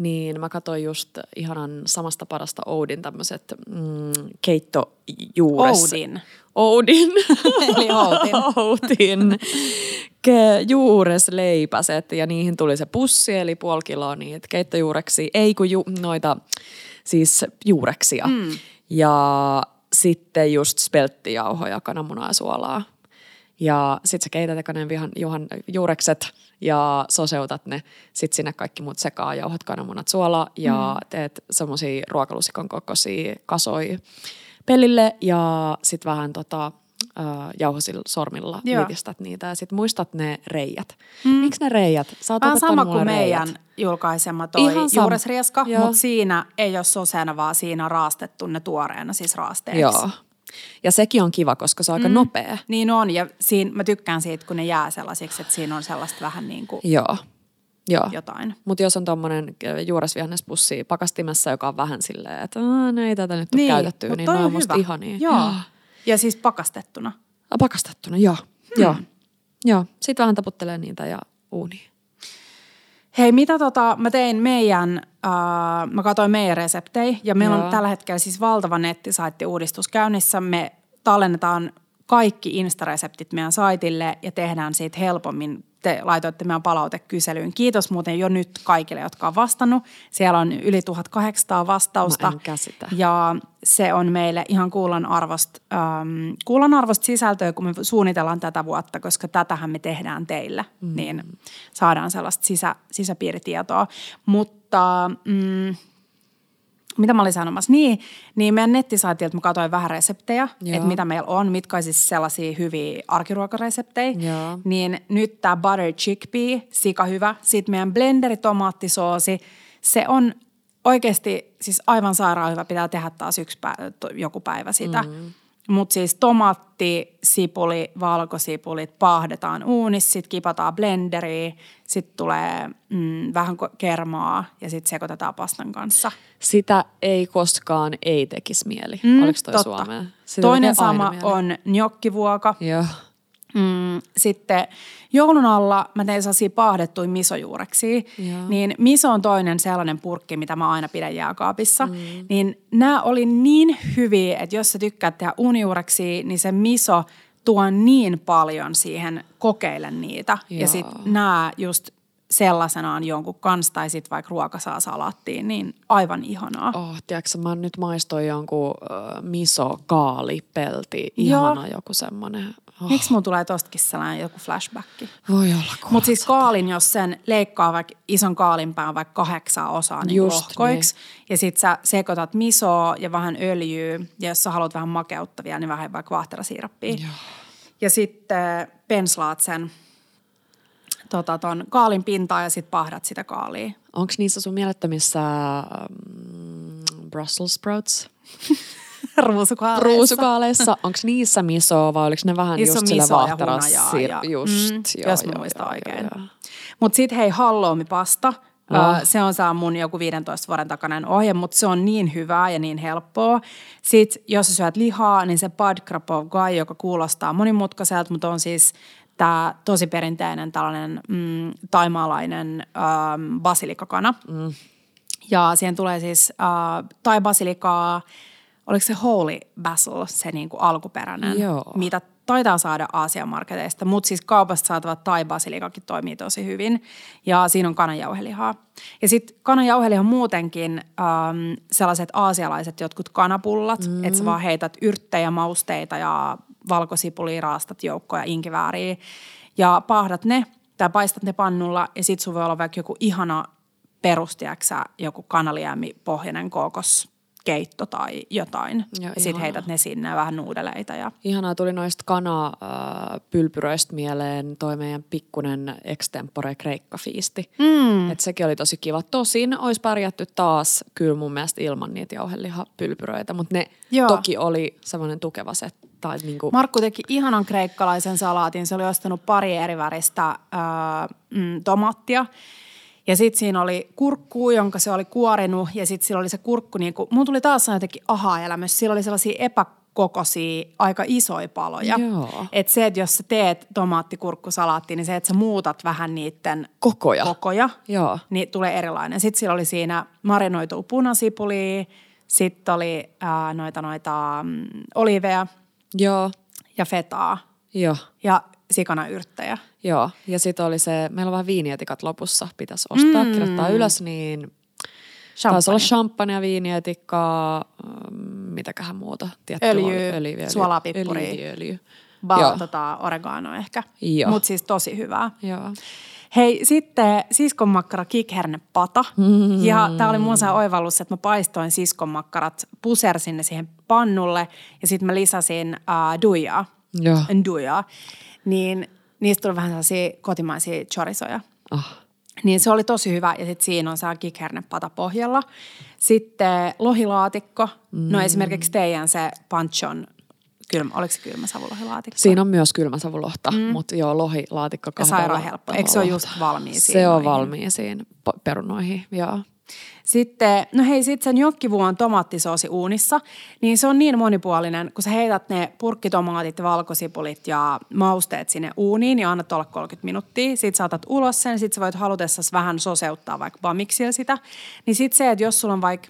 Niin mä katsoin just ihanan samasta parasta Oudin tämmöiset mm, keittojuures... Oudin. Oudin. Eli Outin. Outin. Ke- juuresleipäset ja niihin tuli se pussi eli puoli kiloa niitä keittojuureksi. Ei kun ju- noita siis juureksia. Mm. Ja sitten just spelttijauhoja, kananmunaa ja suolaa. Ja sit sä keität eka ne vihan, juhan, juurekset ja soseutat ne. Sit sinne kaikki muut sekaan, jauhat, kananmunat, suola ja mm. teet semmosia ruokalusikon kokoisia kasoja pellille ja sit vähän tota, äh, jauhosilla sormilla Joo. niitä ja sit muistat ne reijät. Mm. Miksi ne reijät? Sä oot sama kuin reijät. meidän julkaisema toi Ihan juuresrieska, mutta siinä ei ole soseena, vaan siinä on raastettu ne tuoreena, siis raasteeksi. Joo. Ja sekin on kiva, koska se on aika mm. nopea. Niin on, ja siinä, mä tykkään siitä, kun ne jää sellaisiksi, että siinä on sellaista vähän niin kuin Joo. Joo. jotain. Mutta jos on tuommoinen juuresvihannespussi pakastimessa, joka on vähän silleen, että "Aa, no ei tätä nyt niin, ole käytetty, niin ne on on musta ihania. Joo. Ja siis pakastettuna. Ah, Pakastettuna, joo. Hmm. Joo. Joo. Sitten vähän taputtelee niitä ja uuniin. Hei, mitä tota, mä tein meidän, äh, mä katsoin meidän reseptejä ja meillä Joo. on tällä hetkellä siis valtava nettisaitti-uudistus käynnissä. Me tallennetaan kaikki Insta-reseptit meidän saitille ja tehdään siitä helpommin. Te laitoitte meidän palautekyselyyn. Kiitos muuten jo nyt kaikille, jotka on vastannut. Siellä on yli 1800 vastausta. Käsitä. Ja se on meille ihan kuulan arvosta, ähm, kuulan arvosta sisältöä, kun me suunnitellaan tätä vuotta, koska tätähän me tehdään teille, mm. niin saadaan sellaista sisä, sisäpiiritietoa. Mutta mm, mitä mä olin sanomassa? Niin, niin meidän nettisaitilta mä katsoin vähän reseptejä, että mitä meillä on, mitkä on siis sellaisia hyviä arkiruokareseptejä. Joo. Niin nyt tämä butter chickpea, sika hyvä. Sitten meidän blenderi tomaattisoosi, se on oikeasti siis aivan sairaan hyvä. Pitää tehdä taas yksi päivä, joku päivä sitä. Mm. Mutta siis tomaatti, sipuli, valkosipulit paahdetaan uunissa, sitten kipataan blenderiin, sitten tulee mm, vähän kermaa ja sitten sekoitetaan pastan kanssa. Sitä ei koskaan ei tekisi mieli. Mm, Oliko toi totta. Suomea? Sitä Toinen sama mieli. on gnocchivuoka. Joo. Mm, sitten joulun alla mä tein sellaisia paahdettuja misojuureksia. Joo. Niin miso on toinen sellainen purkki, mitä mä aina pidän jääkaapissa. Mm. Niin nämä oli niin hyviä, että jos sä tykkäät tehdä unijuureksia, niin se miso tuon niin paljon siihen kokeile niitä. Joo. Ja sitten nämä just sellaisenaan jonkun kanssa tai sitten vaikka ruoka saa salattiin, niin aivan ihanaa. Oh, tiedätkö, mä nyt maistoin jonkun äh, miso kaalipelti, ihana joku semmoinen. Oh, Miksi mun tulee tostakin sellainen joku flashbacki? voi olla Mutta siis kaalin, jos sen leikkaa vaikka ison kaalinpään vaikka kahdeksan osaa niin Just lohkoiksi, ja sit sä sekoitat misoa ja vähän öljyä, ja jos sä haluat vähän makeutta vielä, niin vähän vaikka vaahterasiirappia. Joo. Ja sitten penslaat sen tota, ton kaalin pintaa ja sitten pahdat sitä kaalia. Onko niissä sun mielettömissä um, Brussels sprouts? Ruusukaaleissa. Ruusukaaleissa. Onko niissä misoa vai oliko ne vähän Niissä just sillä misoa ja Just, mm, joo, jos joo, muistan joo, oikein. Mutta sitten hei, halloumipasta. Oh. Oh. Se on saa mun joku 15 vuoden takainen ohje, mutta se on niin hyvää ja niin helppoa. Sitten jos sä syöt lihaa, niin se pad krapovgai, joka kuulostaa monimutkaiselta, mutta on siis tämä tosi perinteinen tällainen mm, taimaalainen ähm, basilikakana. Mm. Ja siihen tulee siis äh, tai basilikaa, oliko se holy basil, se niinku alkuperäinen, Joo. mitä taitaa saada Aasian marketeista, mutta siis kaupasta saatavat tai basilikakin toimii tosi hyvin. Ja siinä on kananjauhelihaa. Ja sitten kananjauheliha muutenkin ähm, sellaiset aasialaiset jotkut kanapullat, mm. että sä vaan heität yrttejä, mausteita ja valkosipulia, raastat joukkoja, inkivääriä ja paahdat ne tai paistat ne pannulla ja sit sun voi olla vaikka joku ihana perustiaksä, joku kanaliämmi pohjainen kookoskeitto tai jotain. Ja sit ihanaa. heität ne sinne vähän nuudeleita ja Ihanaa tuli noista kanapylpyröistä mieleen toi meidän pikkunen extempore kreikkafiisti. Mm. Et sekin oli tosi kiva. Tosin olisi pärjätty taas kyllä mun mielestä ilman niitä jauhelihapylpyröitä, mutta ne Joo. toki oli semmoinen tukeva se. Tai niinku, Markku teki ihanan kreikkalaisen salaatin. Se oli ostanut pari eri väristä ää, mm, tomaattia. Ja sitten siinä oli kurkku, jonka se oli kuorinut. Ja sitten sillä oli se kurkku, niin kuin, mun tuli taas jotenkin aha-elämys. Sillä oli sellaisia epäkokoisia, aika isoja paloja. Että se, että jos sä teet tomaattikurkkusalaattia, niin se, että sä muutat vähän niiden Kokoja. kokoja Joo. niin tulee erilainen. Sitten sillä oli siinä marinoitu punasipulia, sitten oli ää, noita, noita mm, oliveja Joo, ja fetaa joo, ja sikanayrttejä. Joo. Ja sitten oli se, meillä on vähän viinietikat lopussa, pitäisi ostaa, mm. kirjoittaa ylös, niin taisi olla champagne, viinietikkaa, ähm, mitäköhän muuta. Tiettyä Öljy, öljy, suolaa, pippuria. Öljy, öljy. Ba- tota, oregano ehkä. Mutta siis tosi hyvää. Joo. Hei, sitten siskonmakkara kikhernepata. Mm-hmm. Ja tämä oli mun se oivallus, että mä paistoin siskonmakkarat, pusersin ne siihen pannulle ja sitten mä lisäsin uh, duijaa. Joo. Duijaa. Niin niistä tuli vähän sellaisia kotimaisia chorisoja. Ah. Niin se oli tosi hyvä ja sitten siinä on se kikhernepata pohjalla. Sitten lohilaatikko. Mm. No esimerkiksi teidän se panchon, kylmä, oliko se kylmä savulohilaatikko? Siinä on myös kylmäsavulohta, mm. mutta joo, lohilaatikko Ja kahdella sairaan helppo. Eikö se ole just valmiisiin Se on valmiisiin perunoihin, joo. Sitten, no hei, sitten sen jokkivuon tomaattisoosi uunissa, niin se on niin monipuolinen, kun sä heität ne purkkitomaatit, valkosipulit ja mausteet sinne uuniin ja annat olla 30 minuuttia. Sitten saatat ulos sen, sitten sä voit halutessasi vähän soseuttaa vaikka bamiksilla sitä. Niin sitten se, että jos sulla on vaikka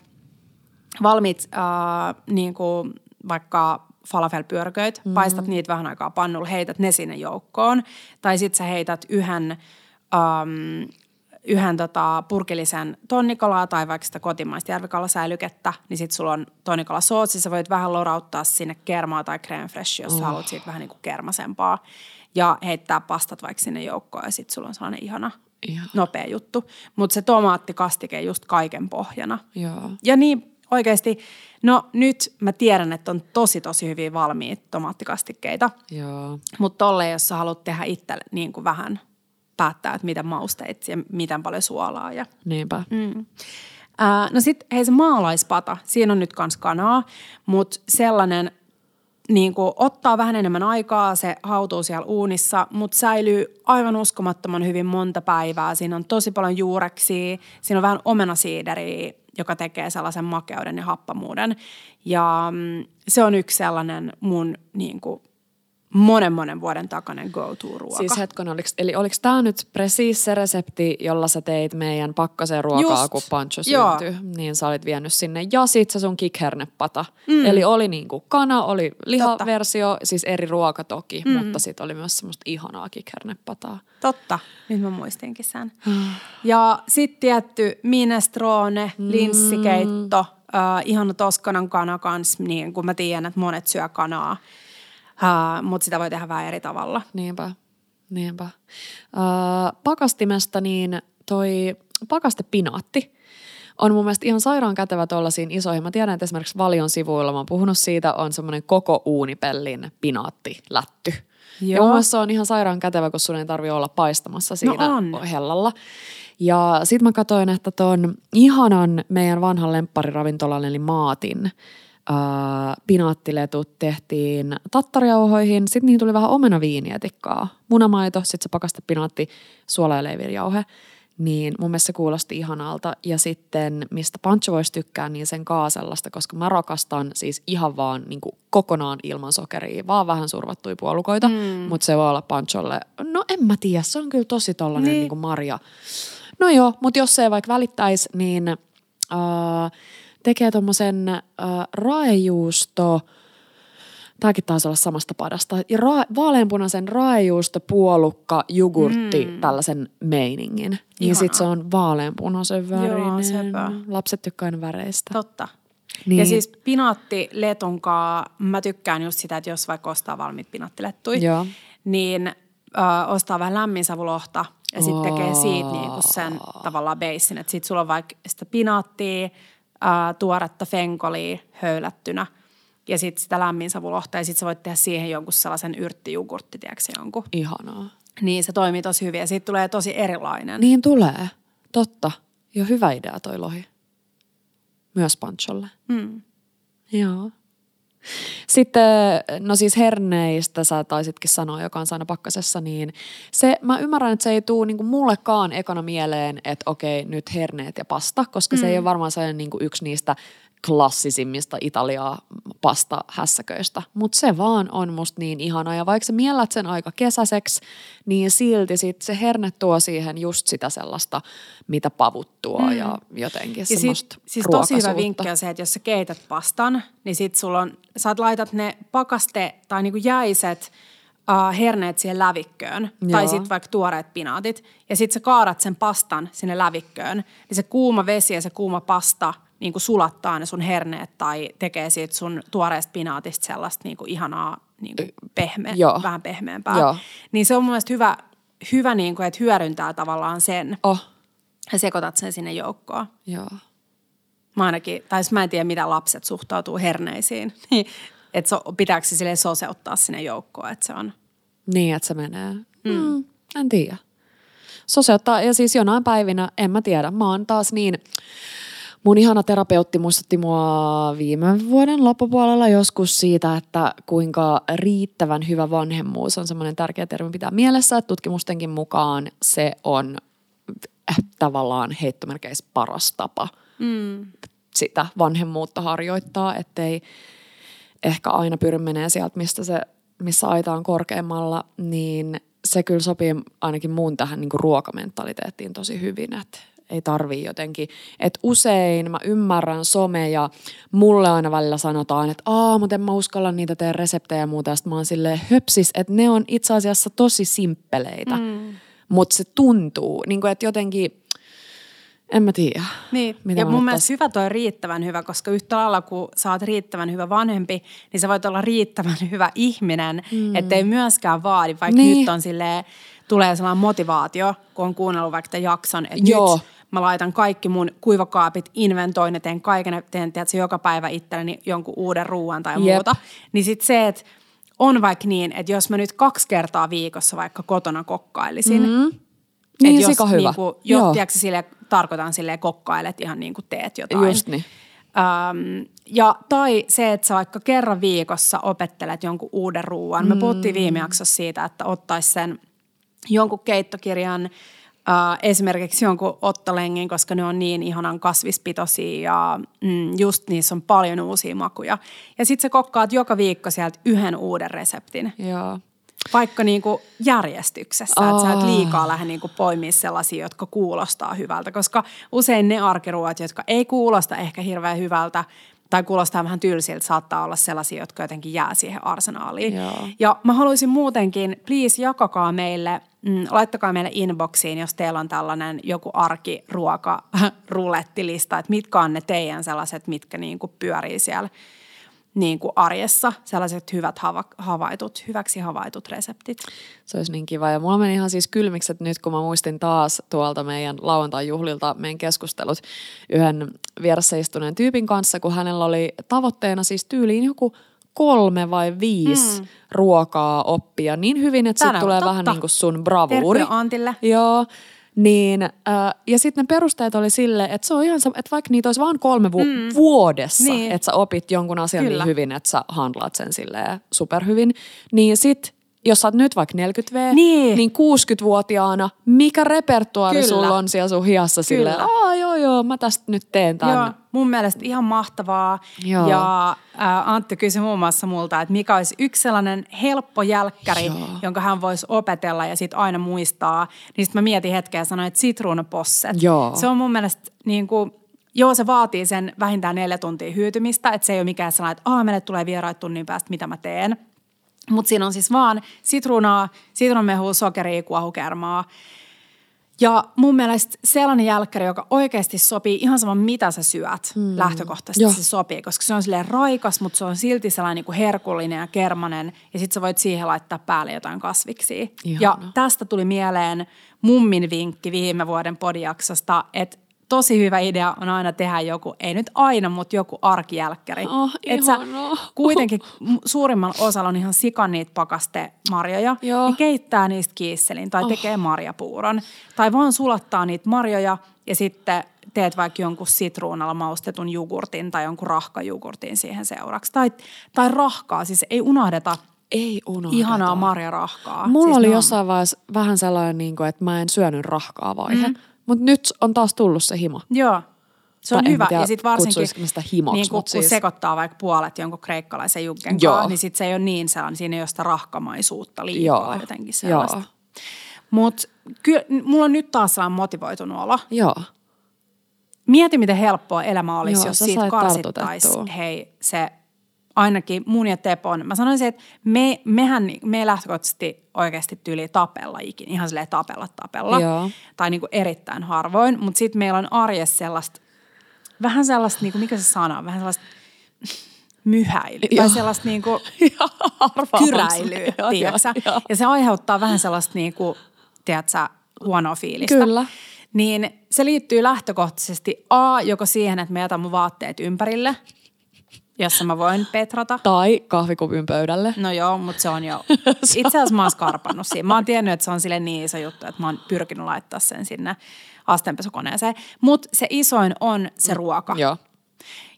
valmiit äh, niin kuin vaikka falafelpyörköit, mm. paistat niitä vähän aikaa pannulla, heität ne sinne joukkoon. Tai sitten sä heität yhden, ähm, yhden tota, purkillisen tonnikalaa tai vaikka sitä kotimaista järvikalasäilykettä, niin sitten sulla on tonnikala soosi, sä voit vähän lorauttaa sinne kermaa tai creme fresh, jos oh. haluat siitä vähän niin kuin kermasempaa. Ja heittää pastat vaikka sinne joukkoon ja sitten sulla on sellainen ihana, Ihan. nopea juttu. Mutta se tomaattikastike just kaiken pohjana. Joo. Ja niin oikeasti, no nyt mä tiedän, että on tosi tosi hyviä valmiita tomaattikastikkeita, Joo. mutta tolle, jos sä haluat tehdä itse niin kuin vähän päättää, että mitä mausteet ja miten paljon suolaa ja Niinpä. Mm. Ää, no sitten hei se maalaispata, siinä on nyt kans kanaa, mutta sellainen niin kuin ottaa vähän enemmän aikaa, se hautuu siellä uunissa, mutta säilyy aivan uskomattoman hyvin monta päivää. Siinä on tosi paljon juureksia, siinä on vähän omenasiideriä, joka tekee sellaisen makeuden ja happamuuden. Ja mm, se on yksi sellainen mun niin kuin, monen monen vuoden takainen go-to-ruoka. Siis hetkon, oliko, eli oliko tämä nyt presiis se resepti, jolla sä teit meidän pakkaseen ruokaa, Just. kun Pancho Joo. syntyi? Niin sä olit vienyt sinne. Ja sit se sun kikhernepata. Mm. Eli oli niinku kana, oli lihaversio, siis eri ruoka toki, mm. mutta sit oli myös semmoista ihanaa kikhernepataa. Totta, nyt mä muistinkin sen. ja sitten tietty minestrone, linssikeitto, äh, ihana Toskanan kana kans, niin kun mä tiedän, että monet syö kanaa. Uh, mutta sitä voi tehdä vähän eri tavalla. Niinpä, niinpä. Äh, pakastimesta niin toi pakastepinaatti on mun mielestä ihan sairaan kätevä tuollaisiin isoihin. Mä tiedän, että esimerkiksi Valion sivuilla, mä oon puhunut siitä, on semmoinen koko uunipellin pinaattilätty. Ja Joo. mun mielestä se on ihan sairaan kätevä, kun sun ei tarvi olla paistamassa siinä on. hellalla. Ja sit mä katsoin, että ton ihanan meidän vanhan lemppariravintolan eli Maatin äh, pinaattiletut tehtiin tattarjauhoihin. Sitten niihin tuli vähän omenaviinietikkaa, munamaito, sitten se pakastepinaatti, suola ja leiviljauhe. Niin mun mielestä se kuulosti ihanalta. Ja sitten, mistä Pancho voisi tykkää, niin sen kaasellasta, koska mä rakastan siis ihan vaan niin kuin kokonaan ilman sokeria, vaan vähän survattuja puolukoita. Mm. Mutta se voi olla Pancholle, no en mä tiedä, se on kyllä tosi tollanen niin. Niin. niin kuin marja. No joo, mutta jos se ei vaikka välittäisi, niin äh, tekee tommosen äh, raejuusto, Tämäkin taisi olla samasta padasta. Ja ra- vaaleanpunaisen raejuusto, puolukka, jogurtti, mm. tällaisen meiningin. Niin Ihanaa. sit se on vaaleanpunaisen värinen. sepä. Lapset tykkää aina väreistä. Totta. Niin. Niin. Ja siis pinaattiletunkaa, mä tykkään just sitä, että jos vaikka ostaa valmiit pinaattilettui, Joo. niin ö, ostaa vähän lämminsavulohta ja sitten tekee siitä niinku sen tavallaan beissin. Että sit sulla on vaikka sitä pinaattia, ö, tuoretta fenkolia höylättynä ja sitten sitä lämminsavulohta ja sitten sä voit tehdä siihen jonkun sellaisen yrttijugurtti, tiedätkö jonkun. Ihanaa. Niin se toimii tosi hyvin ja siitä tulee tosi erilainen. Niin tulee. Totta. Jo hyvä idea toi lohi. Myös Pancholle. Mm. Joo. Sitten, no siis herneistä sä taisitkin sanoa, joka on aina pakkasessa, niin se, mä ymmärrän, että se ei tule niinku mullekaan ekana mieleen, että okei, nyt herneet ja pasta, koska mm. se ei ole varmaan sellainen niinku yksi niistä klassisimmista Italiaa pasta-hässäköistä. Mutta se vaan on musta niin ihana. Ja vaikka sä miellät sen aika kesäiseksi, niin silti sit se herne tuo siihen just sitä sellaista, mitä pavut tuo mm. ja jotenkin Ja semmoista sit, siis tosi hyvä vinkki on se, että jos sä keität pastan, niin sit sulla on, sä laitat ne pakaste tai niinku jäiset uh, herneet siihen lävikköön. Joo. Tai sit vaikka tuoreet pinaatit. Ja sit sä kaadat sen pastan sinne lävikköön. Niin se kuuma vesi ja se kuuma pasta niinku sulattaa ne sun herneet tai tekee siitä sun tuoreesta pinaatista sellaista niinku ihanaa niinku pehme, Joo. vähän pehmeämpää. Joo. Niin se on mun mielestä hyvä, hyvä niinku, että hyödyntää tavallaan sen Oh, ja sekoitat sen sinne joukkoon. joo. Mä ainakin, tai mä en tiedä, mitä lapset suhtautuu herneisiin. että so, pitääkö se sille soseuttaa sinne joukkoon, että se on... Niin, että se menee. Mm. Mm, en tiedä. Soseuttaa, ja siis jonain päivinä, en mä tiedä. Mä oon taas niin, mun ihana terapeutti muistutti mua viime vuoden loppupuolella joskus siitä, että kuinka riittävän hyvä vanhemmuus on semmoinen tärkeä termi pitää mielessä, että tutkimustenkin mukaan se on äh, tavallaan heittomerkeissä paras tapa Mm. sitä vanhemmuutta harjoittaa, ettei ehkä aina pyri menee sieltä, mistä se, missä aita on korkeammalla, niin se kyllä sopii ainakin muun tähän niin ruokamentaliteettiin tosi hyvin, että ei tarvii jotenkin. Että usein mä ymmärrän some ja mulle aina välillä sanotaan, että aa, mutta en mä uskalla niitä tehdä reseptejä ja muuta. Ja mä oon silleen höpsis, että ne on itse asiassa tosi simppeleitä, mm. mutta se tuntuu, niin kuin, että jotenkin, en mä tiedä. Niin, Mitä ja mun mielestä hyvä toi riittävän hyvä, koska yhtä lailla kun sä oot riittävän hyvä vanhempi, niin sä voit olla riittävän hyvä ihminen, mm. ettei myöskään vaadi, vaikka Niin. nyt on silleen, tulee sellainen motivaatio, kun on kuunnellut vaikka jakson, että Joo. nyt mä laitan kaikki mun kuivakaapit, inventoin ja teen kaiken, teen tiedätkö, joka päivä itselleni jonkun uuden ruoan tai Jep. muuta. Niin sit se, että on vaikka niin, että jos mä nyt kaksi kertaa viikossa vaikka kotona kokkailisin, mm. Niin, Et jos sika hyvä. Niinku, jo, Joo. tiedätkö, sille, tarkoitan sille kokkailet ihan niin kuin teet jotain. Just niin. Öm, ja, tai se, että sä vaikka kerran viikossa opettelet jonkun uuden ruoan. Me puhuttiin viime jaksossa siitä, että ottaisi sen jonkun keittokirjan, Uh, esimerkiksi jonkun ottolengin, koska ne on niin ihanan kasvispitoisia ja mm, just niissä on paljon uusia makuja. Ja sitten sä kokkaat joka viikko sieltä yhden uuden reseptin. Joo. Vaikka niinku järjestyksessä, että sä et liikaa lähde niinku poimia sellaisia, jotka kuulostaa hyvältä, koska usein ne arkiruot, jotka ei kuulosta ehkä hirveän hyvältä, tai kuulostaa vähän tylsiltä, saattaa olla sellaisia, jotka jotenkin jää siihen arsenaaliin. Joo. Ja mä haluaisin muutenkin, please jakakaa meille, mm, laittakaa meille inboxiin, jos teillä on tällainen joku arkiruoka rulettilista, että mitkä on ne teidän sellaiset, mitkä niinku pyörii siellä niin kuin arjessa, sellaiset hyvät hava, havaitut, hyväksi havaitut reseptit. Se olisi niin kiva. Ja mulla meni ihan siis kylmiksi, että nyt kun mä muistin taas tuolta meidän lauantai-juhlilta meidän keskustelut yhden vieressä istuneen tyypin kanssa, kun hänellä oli tavoitteena siis tyyliin joku kolme vai viisi mm. ruokaa oppia niin hyvin, että sitten tulee totta. vähän niin kuin sun bravuuri. Antille. Joo. Niin, äh, ja sitten ne perusteet oli sille, että se on ihan, että vaikka niitä olisi vain kolme vu- mm. vuodessa, niin. että sä opit jonkun asian niin Kyllä. niin hyvin, että sä handlaat sen silleen superhyvin, niin sit jos sä oot nyt vaikka 40V, niin, niin 60-vuotiaana, mikä repertuaari Kyllä. sulla on siellä sun hiassa silleen, aa joo joo, mä tästä nyt teen tämän. Joo, mun mielestä ihan mahtavaa. Joo. Ja ä, Antti kysyi muun muassa multa, että mikä olisi yksi sellainen helppo jälkkäri, joo. jonka hän voisi opetella ja sitten aina muistaa. Niin sitten mä mietin hetkeä ja sanoin, että sitruunaposset. Joo. Se on mun mielestä niin kuin, Joo, se vaatii sen vähintään neljä tuntia hyytymistä, että se ei ole mikään sellainen, että Aa, meille tulee vieraat tunnin päästä, mitä mä teen. Mutta siinä on siis vaan sitruunaa, sitruunamehua, sokeria, kuohukermaa. Ja mun mielestä sellainen jälkkäri, joka oikeasti sopii ihan sama mitä sä syöt mm. lähtökohtaisesti Joo. se sopii, koska se on silleen raikas, mutta se on silti sellainen niin kuin herkullinen ja kermanen ja sit sä voit siihen laittaa päälle jotain kasviksia. Ihana. Ja tästä tuli mieleen mummin vinkki viime vuoden podiaksosta, että tosi hyvä idea on aina tehdä joku, ei nyt aina, mutta joku arkijälkkäri. Oh, että sä kuitenkin suurimmalla osalla on ihan sikan niitä pakaste marjoja, Joo. niin keittää niistä kiisselin tai oh. tekee marjapuuron. Tai vaan sulattaa niitä marjoja ja sitten teet vaikka jonkun sitruunalla maustetun jogurtin tai jonkun rahkajogurtin siihen seuraksi. Tai, tai rahkaa, siis ei unohdeta ei unohdeta. Ihanaa marjarahkaa. Mulla siis oli jossain vaiheessa vähän sellainen, niin että mä en syönyt rahkaa vaihe. Mm. Mutta nyt on taas tullut se himo. Joo. Se on tai hyvä. Tiedä, ja sitten varsinkin, sitä himoksi, niin kun, siis... sekoittaa vaikka puolet jonkun kreikkalaisen kanssa, niin sitten se ei ole niin sellainen, siinä ei ole sitä rahkamaisuutta liikaa Joo. jotenkin sellaista. Mutta kyllä mulla on nyt taas sellainen motivoitunut olo. Joo. Mieti, miten helppoa elämä olisi, Joo, jos siitä karsittaisiin, hei, se ainakin mun ja Tepon, mä sanoisin, että me, mehän, me ei lähtökohtaisesti oikeasti tyyli tapella ikinä, ihan silleen tapella tapella. Joo. Tai niin kuin erittäin harvoin, mutta sitten meillä on arjessa sellaista, vähän sellaista, niin kuin, mikä se sana on, vähän sellaista myhäilyä tai sellaista niin kuin kyräilyä, tiedätkö Ja se aiheuttaa vähän sellaista niin kuin, tiedätkö, huonoa fiilistä. Kyllä. Niin se liittyy lähtökohtaisesti A, joko siihen, että me jätän mun vaatteet ympärille – jossa mä voin petrata. Tai kahvikupin pöydälle. No joo, mutta se on jo. Itse asiassa mä oon skarpannut siinä. Mä oon tiennyt, että se on sille niin iso juttu, että mä oon pyrkinyt laittaa sen sinne astenpesukoneeseen. Mutta se isoin on se ruoka. Joo.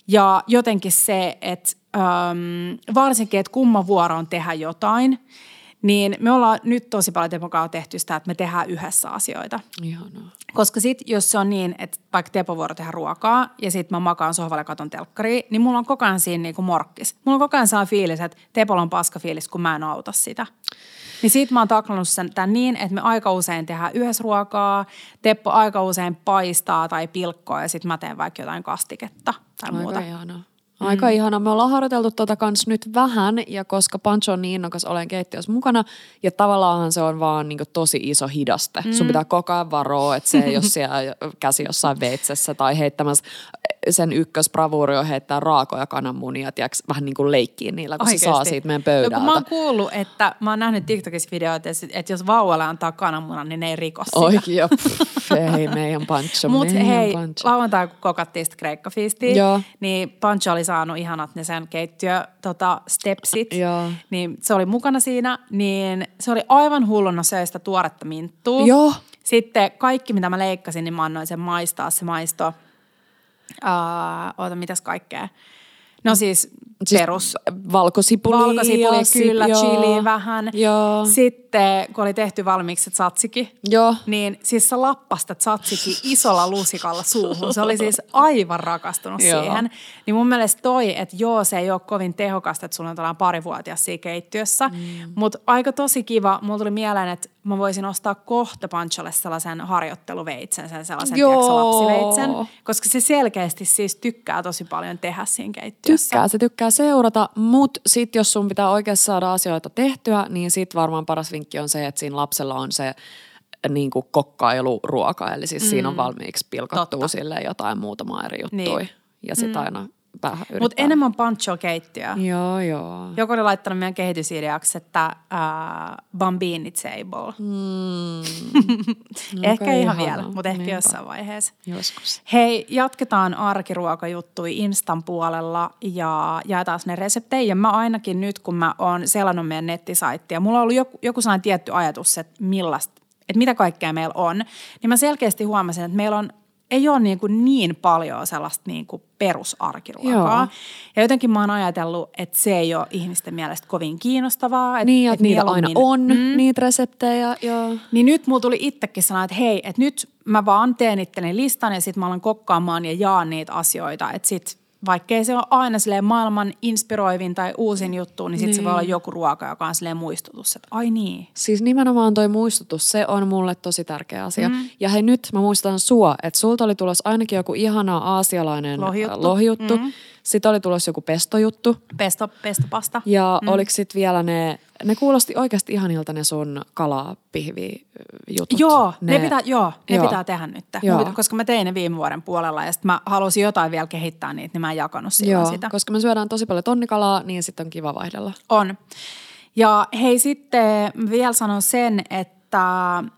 Ja jotenkin se, että äm, varsinkin, että kumman vuoro on tehdä jotain – niin me ollaan nyt tosi paljon Tepon tehty sitä, että me tehdään yhdessä asioita. Ihanaa. Koska sitten, jos se on niin, että vaikka Tepo vuoro tehdä ruokaa ja sitten mä makaan sohvalle ja katon telkkariin, niin mulla on koko ajan siinä niinku morkkis. Mulla on koko ajan saa fiilis, että Tepolla on paska fiilis, kun mä en auta sitä. Niin siitä mä oon taklannut sen tämän niin, että me aika usein tehdään yhdessä ruokaa, Teppo aika usein paistaa tai pilkkoa ja sitten mä teen vaikka jotain kastiketta tai aika muuta. Ihanaa. Aika mm. ihana. Me ollaan harjoiteltu tota kans nyt vähän ja koska Pancho on niin innokas, olen keittiössä mukana ja tavallaan se on vaan niin tosi iso hidaste. Mm. Sun pitää koko ajan varoa, että se ei ole siellä käsi jossain veitsessä tai heittämässä sen ykkösbravuuri on heittää raakoja kananmunia, tiiäks, vähän niin kuin leikkiin niillä, kun Oikeasti. se saa siitä meidän pöydältä. No, kun mä oon kuullut, että mä oon nähnyt TikTokissa videoita, että jos vauvalle antaa kananmunan, niin ne ei riko sitä. Oikein, jo. Ei, meidän Pancho, Mut meidän hei, pancho. lauantai kun kokattiin sitä kreikkafiistiä, niin Pancho oli saanut ihanat ne sen keittiö tota, stepsit, Joo. niin se oli mukana siinä, niin se oli aivan hulluna söistä tuoretta minttua. Joo. Sitten kaikki, mitä mä leikkasin, niin mä annoin sen maistaa, se maisto – Uh, oota, mitäs kaikkea. No siis Siis perus Valkosipuli. valkosipuli, ja sip- kyllä, joo. chili vähän. Joo. Sitten kun oli tehty valmiiksi se tzatziki, Joo. niin siis sä lappasta tzatziki isolla lusikalla suuhun. Se oli siis aivan rakastunut Joo. siihen. Niin mun mielestä toi, että joo, se ei ole kovin tehokasta, että sulla on tällainen parivuotias siinä keittiössä. Mm. Mutta aika tosi kiva. Mulla tuli mieleen, että mä voisin ostaa kohta Pancholle sellaisen harjoitteluveitsen, sen sellaisen Joo. lapsiveitsen. Koska se selkeästi siis tykkää tosi paljon tehdä siinä keittiössä. Tykkää, se tykkää seurata, mutta sitten jos sun pitää oikeasti saada asioita tehtyä, niin sit varmaan paras vinkki on se, että siinä lapsella on se niin kuin kokkailuruoka, eli siis mm. siinä on valmiiksi pilkattua Totta. sille jotain muutama eri juttui. Niin. Ja sitten mm. aina vähän. Mutta enemmän Pancho-keittiöä. Joo, joo. Joku oli laittanut meidän kehitysideaksi, että äh, Bambini Table. Mm. ehkä Okei, ihan vielä, mutta ehkä Niinpä. jossain vaiheessa. Joskus. Hei, jatketaan arkiruokajuttui Instan puolella ja jaetaan ne reseptejä. Ja mä ainakin nyt, kun mä oon selannut meidän nettisaittia, mulla on ollut joku, joku sellainen tietty ajatus, että millaista, että mitä kaikkea meillä on. Niin mä selkeästi huomasin, että meillä on ei ole niin, kuin niin paljon sellaista niin kuin perusarkiruokaa. Joo. Ja jotenkin mä oon ajatellut, että se ei ole ihmisten mielestä kovin kiinnostavaa. Että, Niin, että niitä aina on, mm. niitä reseptejä. Joo. niin nyt mulla tuli itsekin sanoa, että hei, että nyt mä vaan teen itteni listan ja sitten mä alan kokkaamaan ja jaan niitä asioita. Että sit vaikkei se ole aina silleen maailman inspiroivin tai uusin juttu, niin sitten se Niin. voi olla joku ruoka, joka on silleen muistutus, että ai niin. Siis nimenomaan toi muistutus, se on mulle tosi tärkeä asia. Mm. Ja hei nyt mä muistan sua, että sulta oli tulos ainakin joku ihana aasialainen Lohijuttu. äh, lohijuttu. Mm. Sitten oli tulos joku pestojuttu. Pesto, pestopasta. Ja mm. oliko sitten vielä ne, ne kuulosti oikeasti ihanilta ne sun kalapihvi jutut. Joo, ne, pitää, joo, ne Joo. pitää tehdä nyt. Joo. Mun pitä- Koska mä tein ne viime vuoden puolella ja sitten mä halusin jotain vielä kehittää niitä, niin mä en jakanut Joo, sitä. koska me syödään tosi paljon tonnikalaa, niin sitten on kiva vaihdella. On. Ja hei sitten vielä sanon sen, että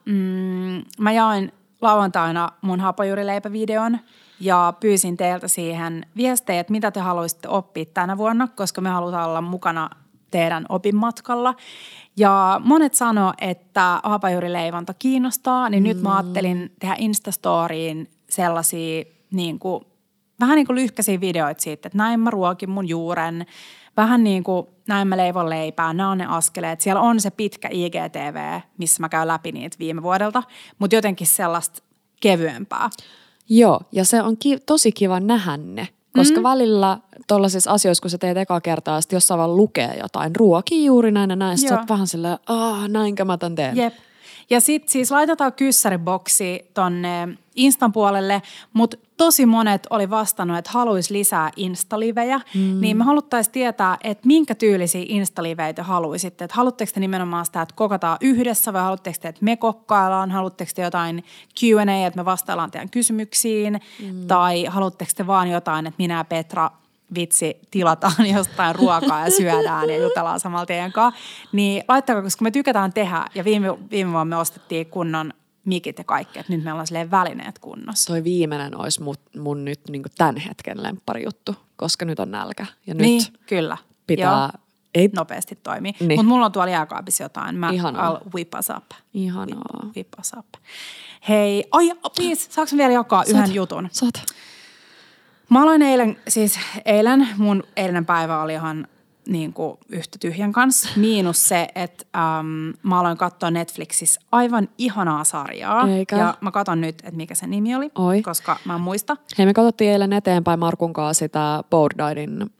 mm, mä jaoin lauantaina mun hapajuurileipävideon ja pyysin teiltä siihen viestejä, että mitä te haluaisitte oppia tänä vuonna, koska me halutaan olla mukana teidän opinmatkalla. Ja monet sanoo, että hapajuurileivonta kiinnostaa, niin mm. nyt mä ajattelin tehdä Instastoriin sellaisia niin kuin vähän niin kuin lyhkäisiä videoita siitä, että näin mä ruokin mun juuren, vähän niin kuin näin mä leivon leipää, nämä on ne askeleet. Siellä on se pitkä IGTV, missä mä käyn läpi niitä viime vuodelta, mutta jotenkin sellaista kevyempää. Joo, ja se on ki- tosi kiva nähdä ne. Koska mm. välillä tuollaisissa asioissa, kun sä teet ekaa kertaa, sitten jossain vaan lukee jotain, ruoki juuri näin ja näin, sä oot vähän silleen, aah, näinkö mä tän teen. Jep. Ja sitten siis laitetaan kyssäriboksi tonne Instan puolelle, mutta tosi monet oli vastannut, että haluaisi lisää Instalivejä, mm. niin me haluttaisiin tietää, että minkä tyylisiä Instaliveitä haluaisitte. Että haluatteko te nimenomaan sitä, että kokataan yhdessä vai haluatteko te, että me kokkaillaan, haluatteko te jotain Q&A, että me vastaillaan teidän kysymyksiin, mm. tai haluatteko te vaan jotain, että minä ja Petra vitsi, tilataan jostain ruokaa ja syödään ja jutellaan samalla teidän kanssa. Niin laittakaa, koska me tykätään tehdä ja viime, viime vuonna me ostettiin kunnon mikit ja kaikki, että nyt meillä on silleen välineet kunnossa. Toi viimeinen olisi mun, mun nyt niin tämän hetken lempparijuttu, koska nyt on nälkä. Ja nyt niin, kyllä. pitää, Joo, ei, nopeasti toimii. Niin. Mutta mulla on tuolla jääkaapissa jotain. Mä Ihanaa. I'll whip us up. ihanaa. Whip us up. Hei, oi, please, saanko mä vielä jakaa yhden jutun? Saat. Mä aloin eilen, siis eilen, mun eilinen päivä oli ihan niin kuin yhtä tyhjän kanssa. Miinus se, että äm, mä aloin katsoa Netflixissä aivan ihanaa sarjaa. Eikä? Ja mä katon nyt, että mikä se nimi oli, Oi. koska mä en muista. Hei, me katsottiin eilen eteenpäin Markun kanssa sitä Bourdaidin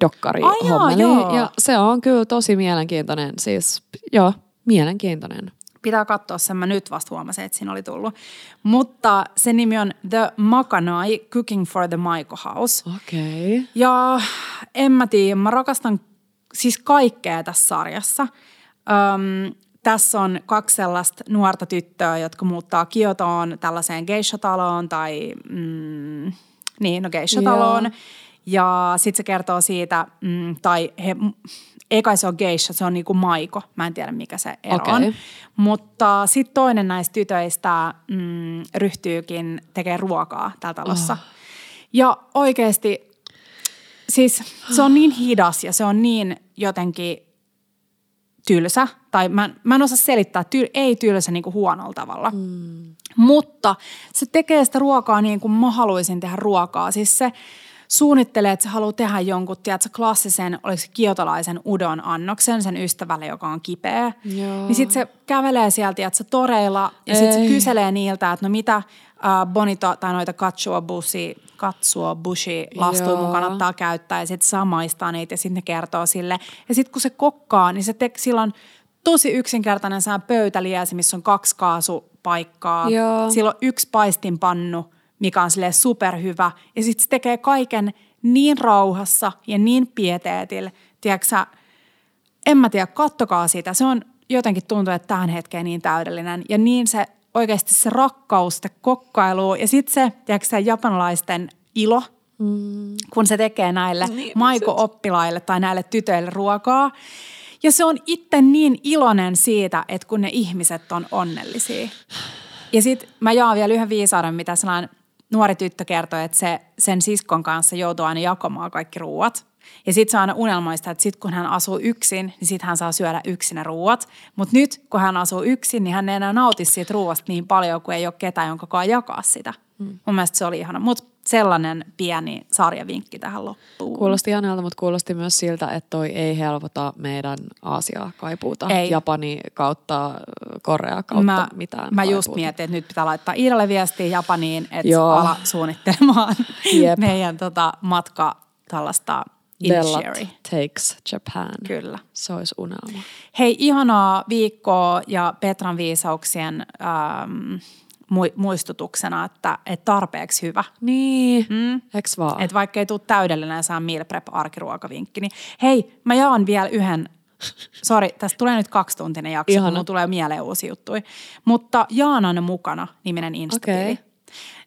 dokkari Ai hommeli. joo. Ja se on kyllä tosi mielenkiintoinen. Siis, joo, mielenkiintoinen. Pitää katsoa sen, mä nyt vasta huomasin, että siinä oli tullut. Mutta se nimi on The Makanai Cooking for the Maiko House. Okei. Okay. Ja en mä tiedä, mä rakastan siis kaikkea tässä sarjassa. Öm, tässä on kaksi sellaista nuorta tyttöä, jotka muuttaa Kiotoon tällaiseen geisha-taloon tai mm, niin, no geisha-taloon. Joo. Ja sitten se kertoo siitä, mm, tai he, ei kai se ole geisha, se on niinku maiko. Mä en tiedä, mikä se ero Okei. on. Mutta sitten toinen näistä tytöistä mm, ryhtyykin tekemään ruokaa täällä talossa. Oh. Ja oikeasti, siis se on niin hidas ja se on niin jotenkin tylsä. Tai mä, mä en osaa selittää, tyl, ei tylsä niin kuin huonolla tavalla. Mm. Mutta se tekee sitä ruokaa niin kuin mä haluaisin tehdä ruokaa. Siis se suunnittelee, että se haluaa tehdä jonkun, tiedätkö, klassisen, oliko se kiotalaisen udon annoksen sen ystävälle, joka on kipeä. Joo. Niin sitten se kävelee sieltä, tiedätkö, toreilla ja sitten se kyselee niiltä, että no mitä äh, bonito tai noita katsua busi, katsua bushi lastuja mun Joo. kannattaa käyttää ja sitten saa maistaa niitä ja sitten ne kertoo sille. Ja sitten kun se kokkaa, niin se tek, silloin tosi yksinkertainen pöytäliäsi, missä on kaksi kaasupaikkaa. Joo. Sillä on yksi paistinpannu, mikä on silleen superhyvä. Ja sitten se tekee kaiken niin rauhassa ja niin pieteetillä. Tiedätkö en mä tiedä, kattokaa sitä. Se on jotenkin tuntuu, että tähän hetkeen niin täydellinen. Ja niin se oikeasti se rakkaus, se kokkailu ja sitten se, tiedätkö se japanilaisten ilo, mm. kun se tekee näille Niin, maiko-oppilaille tai näille tytöille ruokaa. Ja se on itse niin iloinen siitä, että kun ne ihmiset on onnellisia. Ja sitten mä jaan vielä yhden viisauden, mitä sellainen nuori tyttö kertoi, että se sen siskon kanssa joutuu aina jakamaan kaikki ruuat. Ja sitten se aina unelmoista, että sitten kun hän asuu yksin, niin sitten hän saa syödä yksin ne ruuat. Mutta nyt kun hän asuu yksin, niin hän ei enää nauti siitä ruuasta niin paljon, kun ei ole ketään, jonka jakaa sitä. Mm. Mun mielestä se oli ihana. Mutta sellainen pieni sarjavinkki tähän loppuun. Kuulosti ihanalta, mutta kuulosti myös siltä, että toi ei helpota meidän Aasia kaipuuta. Ei. Japani kautta Korea kautta mä, mitään mä just kaipuuta. mietin, että nyt pitää laittaa Iidalle viestiä Japaniin, että Joo. ala suunnittelemaan Jep. meidän tota, matka tällaista initiary. takes Japan. Kyllä. Se olisi unelma. Hei, ihanaa viikkoa ja Petran viisauksien ähm, muistutuksena, että, että tarpeeksi hyvä. Niin, mm. eks vaan? Että vaikka ei tule täydellinen saa meal prep arkiruokavinkki, niin hei, mä jaan vielä yhden, sori, tästä tulee nyt kaksituntinen jakso, Ihana. kun mulla tulee mieleen uusi juttui. Mutta Jaanan mukana niminen Insta-tili. Okei.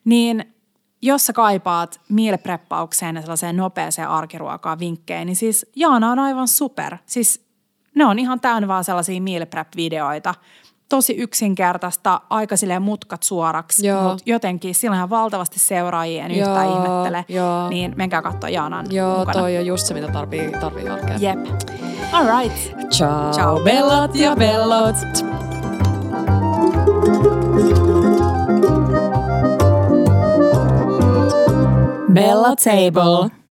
Niin jos sä kaipaat meal preppaukseen ja sellaiseen nopeeseen arkiruokaa vinkkejä, niin siis Jaana on aivan super. Siis ne on ihan täynnä vaan sellaisia meal prep-videoita. Tosi yksinkertaista, aika silleen mutkat suoraksi, Joo. mutta jotenkin sillä on valtavasti seuraajia, en Joo, yhtään ihmettele. joo. Niin menkää katsoa Jaanan Joo, mukana. toi on just se, mitä tarvii, tarvii arkeen. Jep. All right. Ciao, Ciao, bellat ja bellot. Bella Table.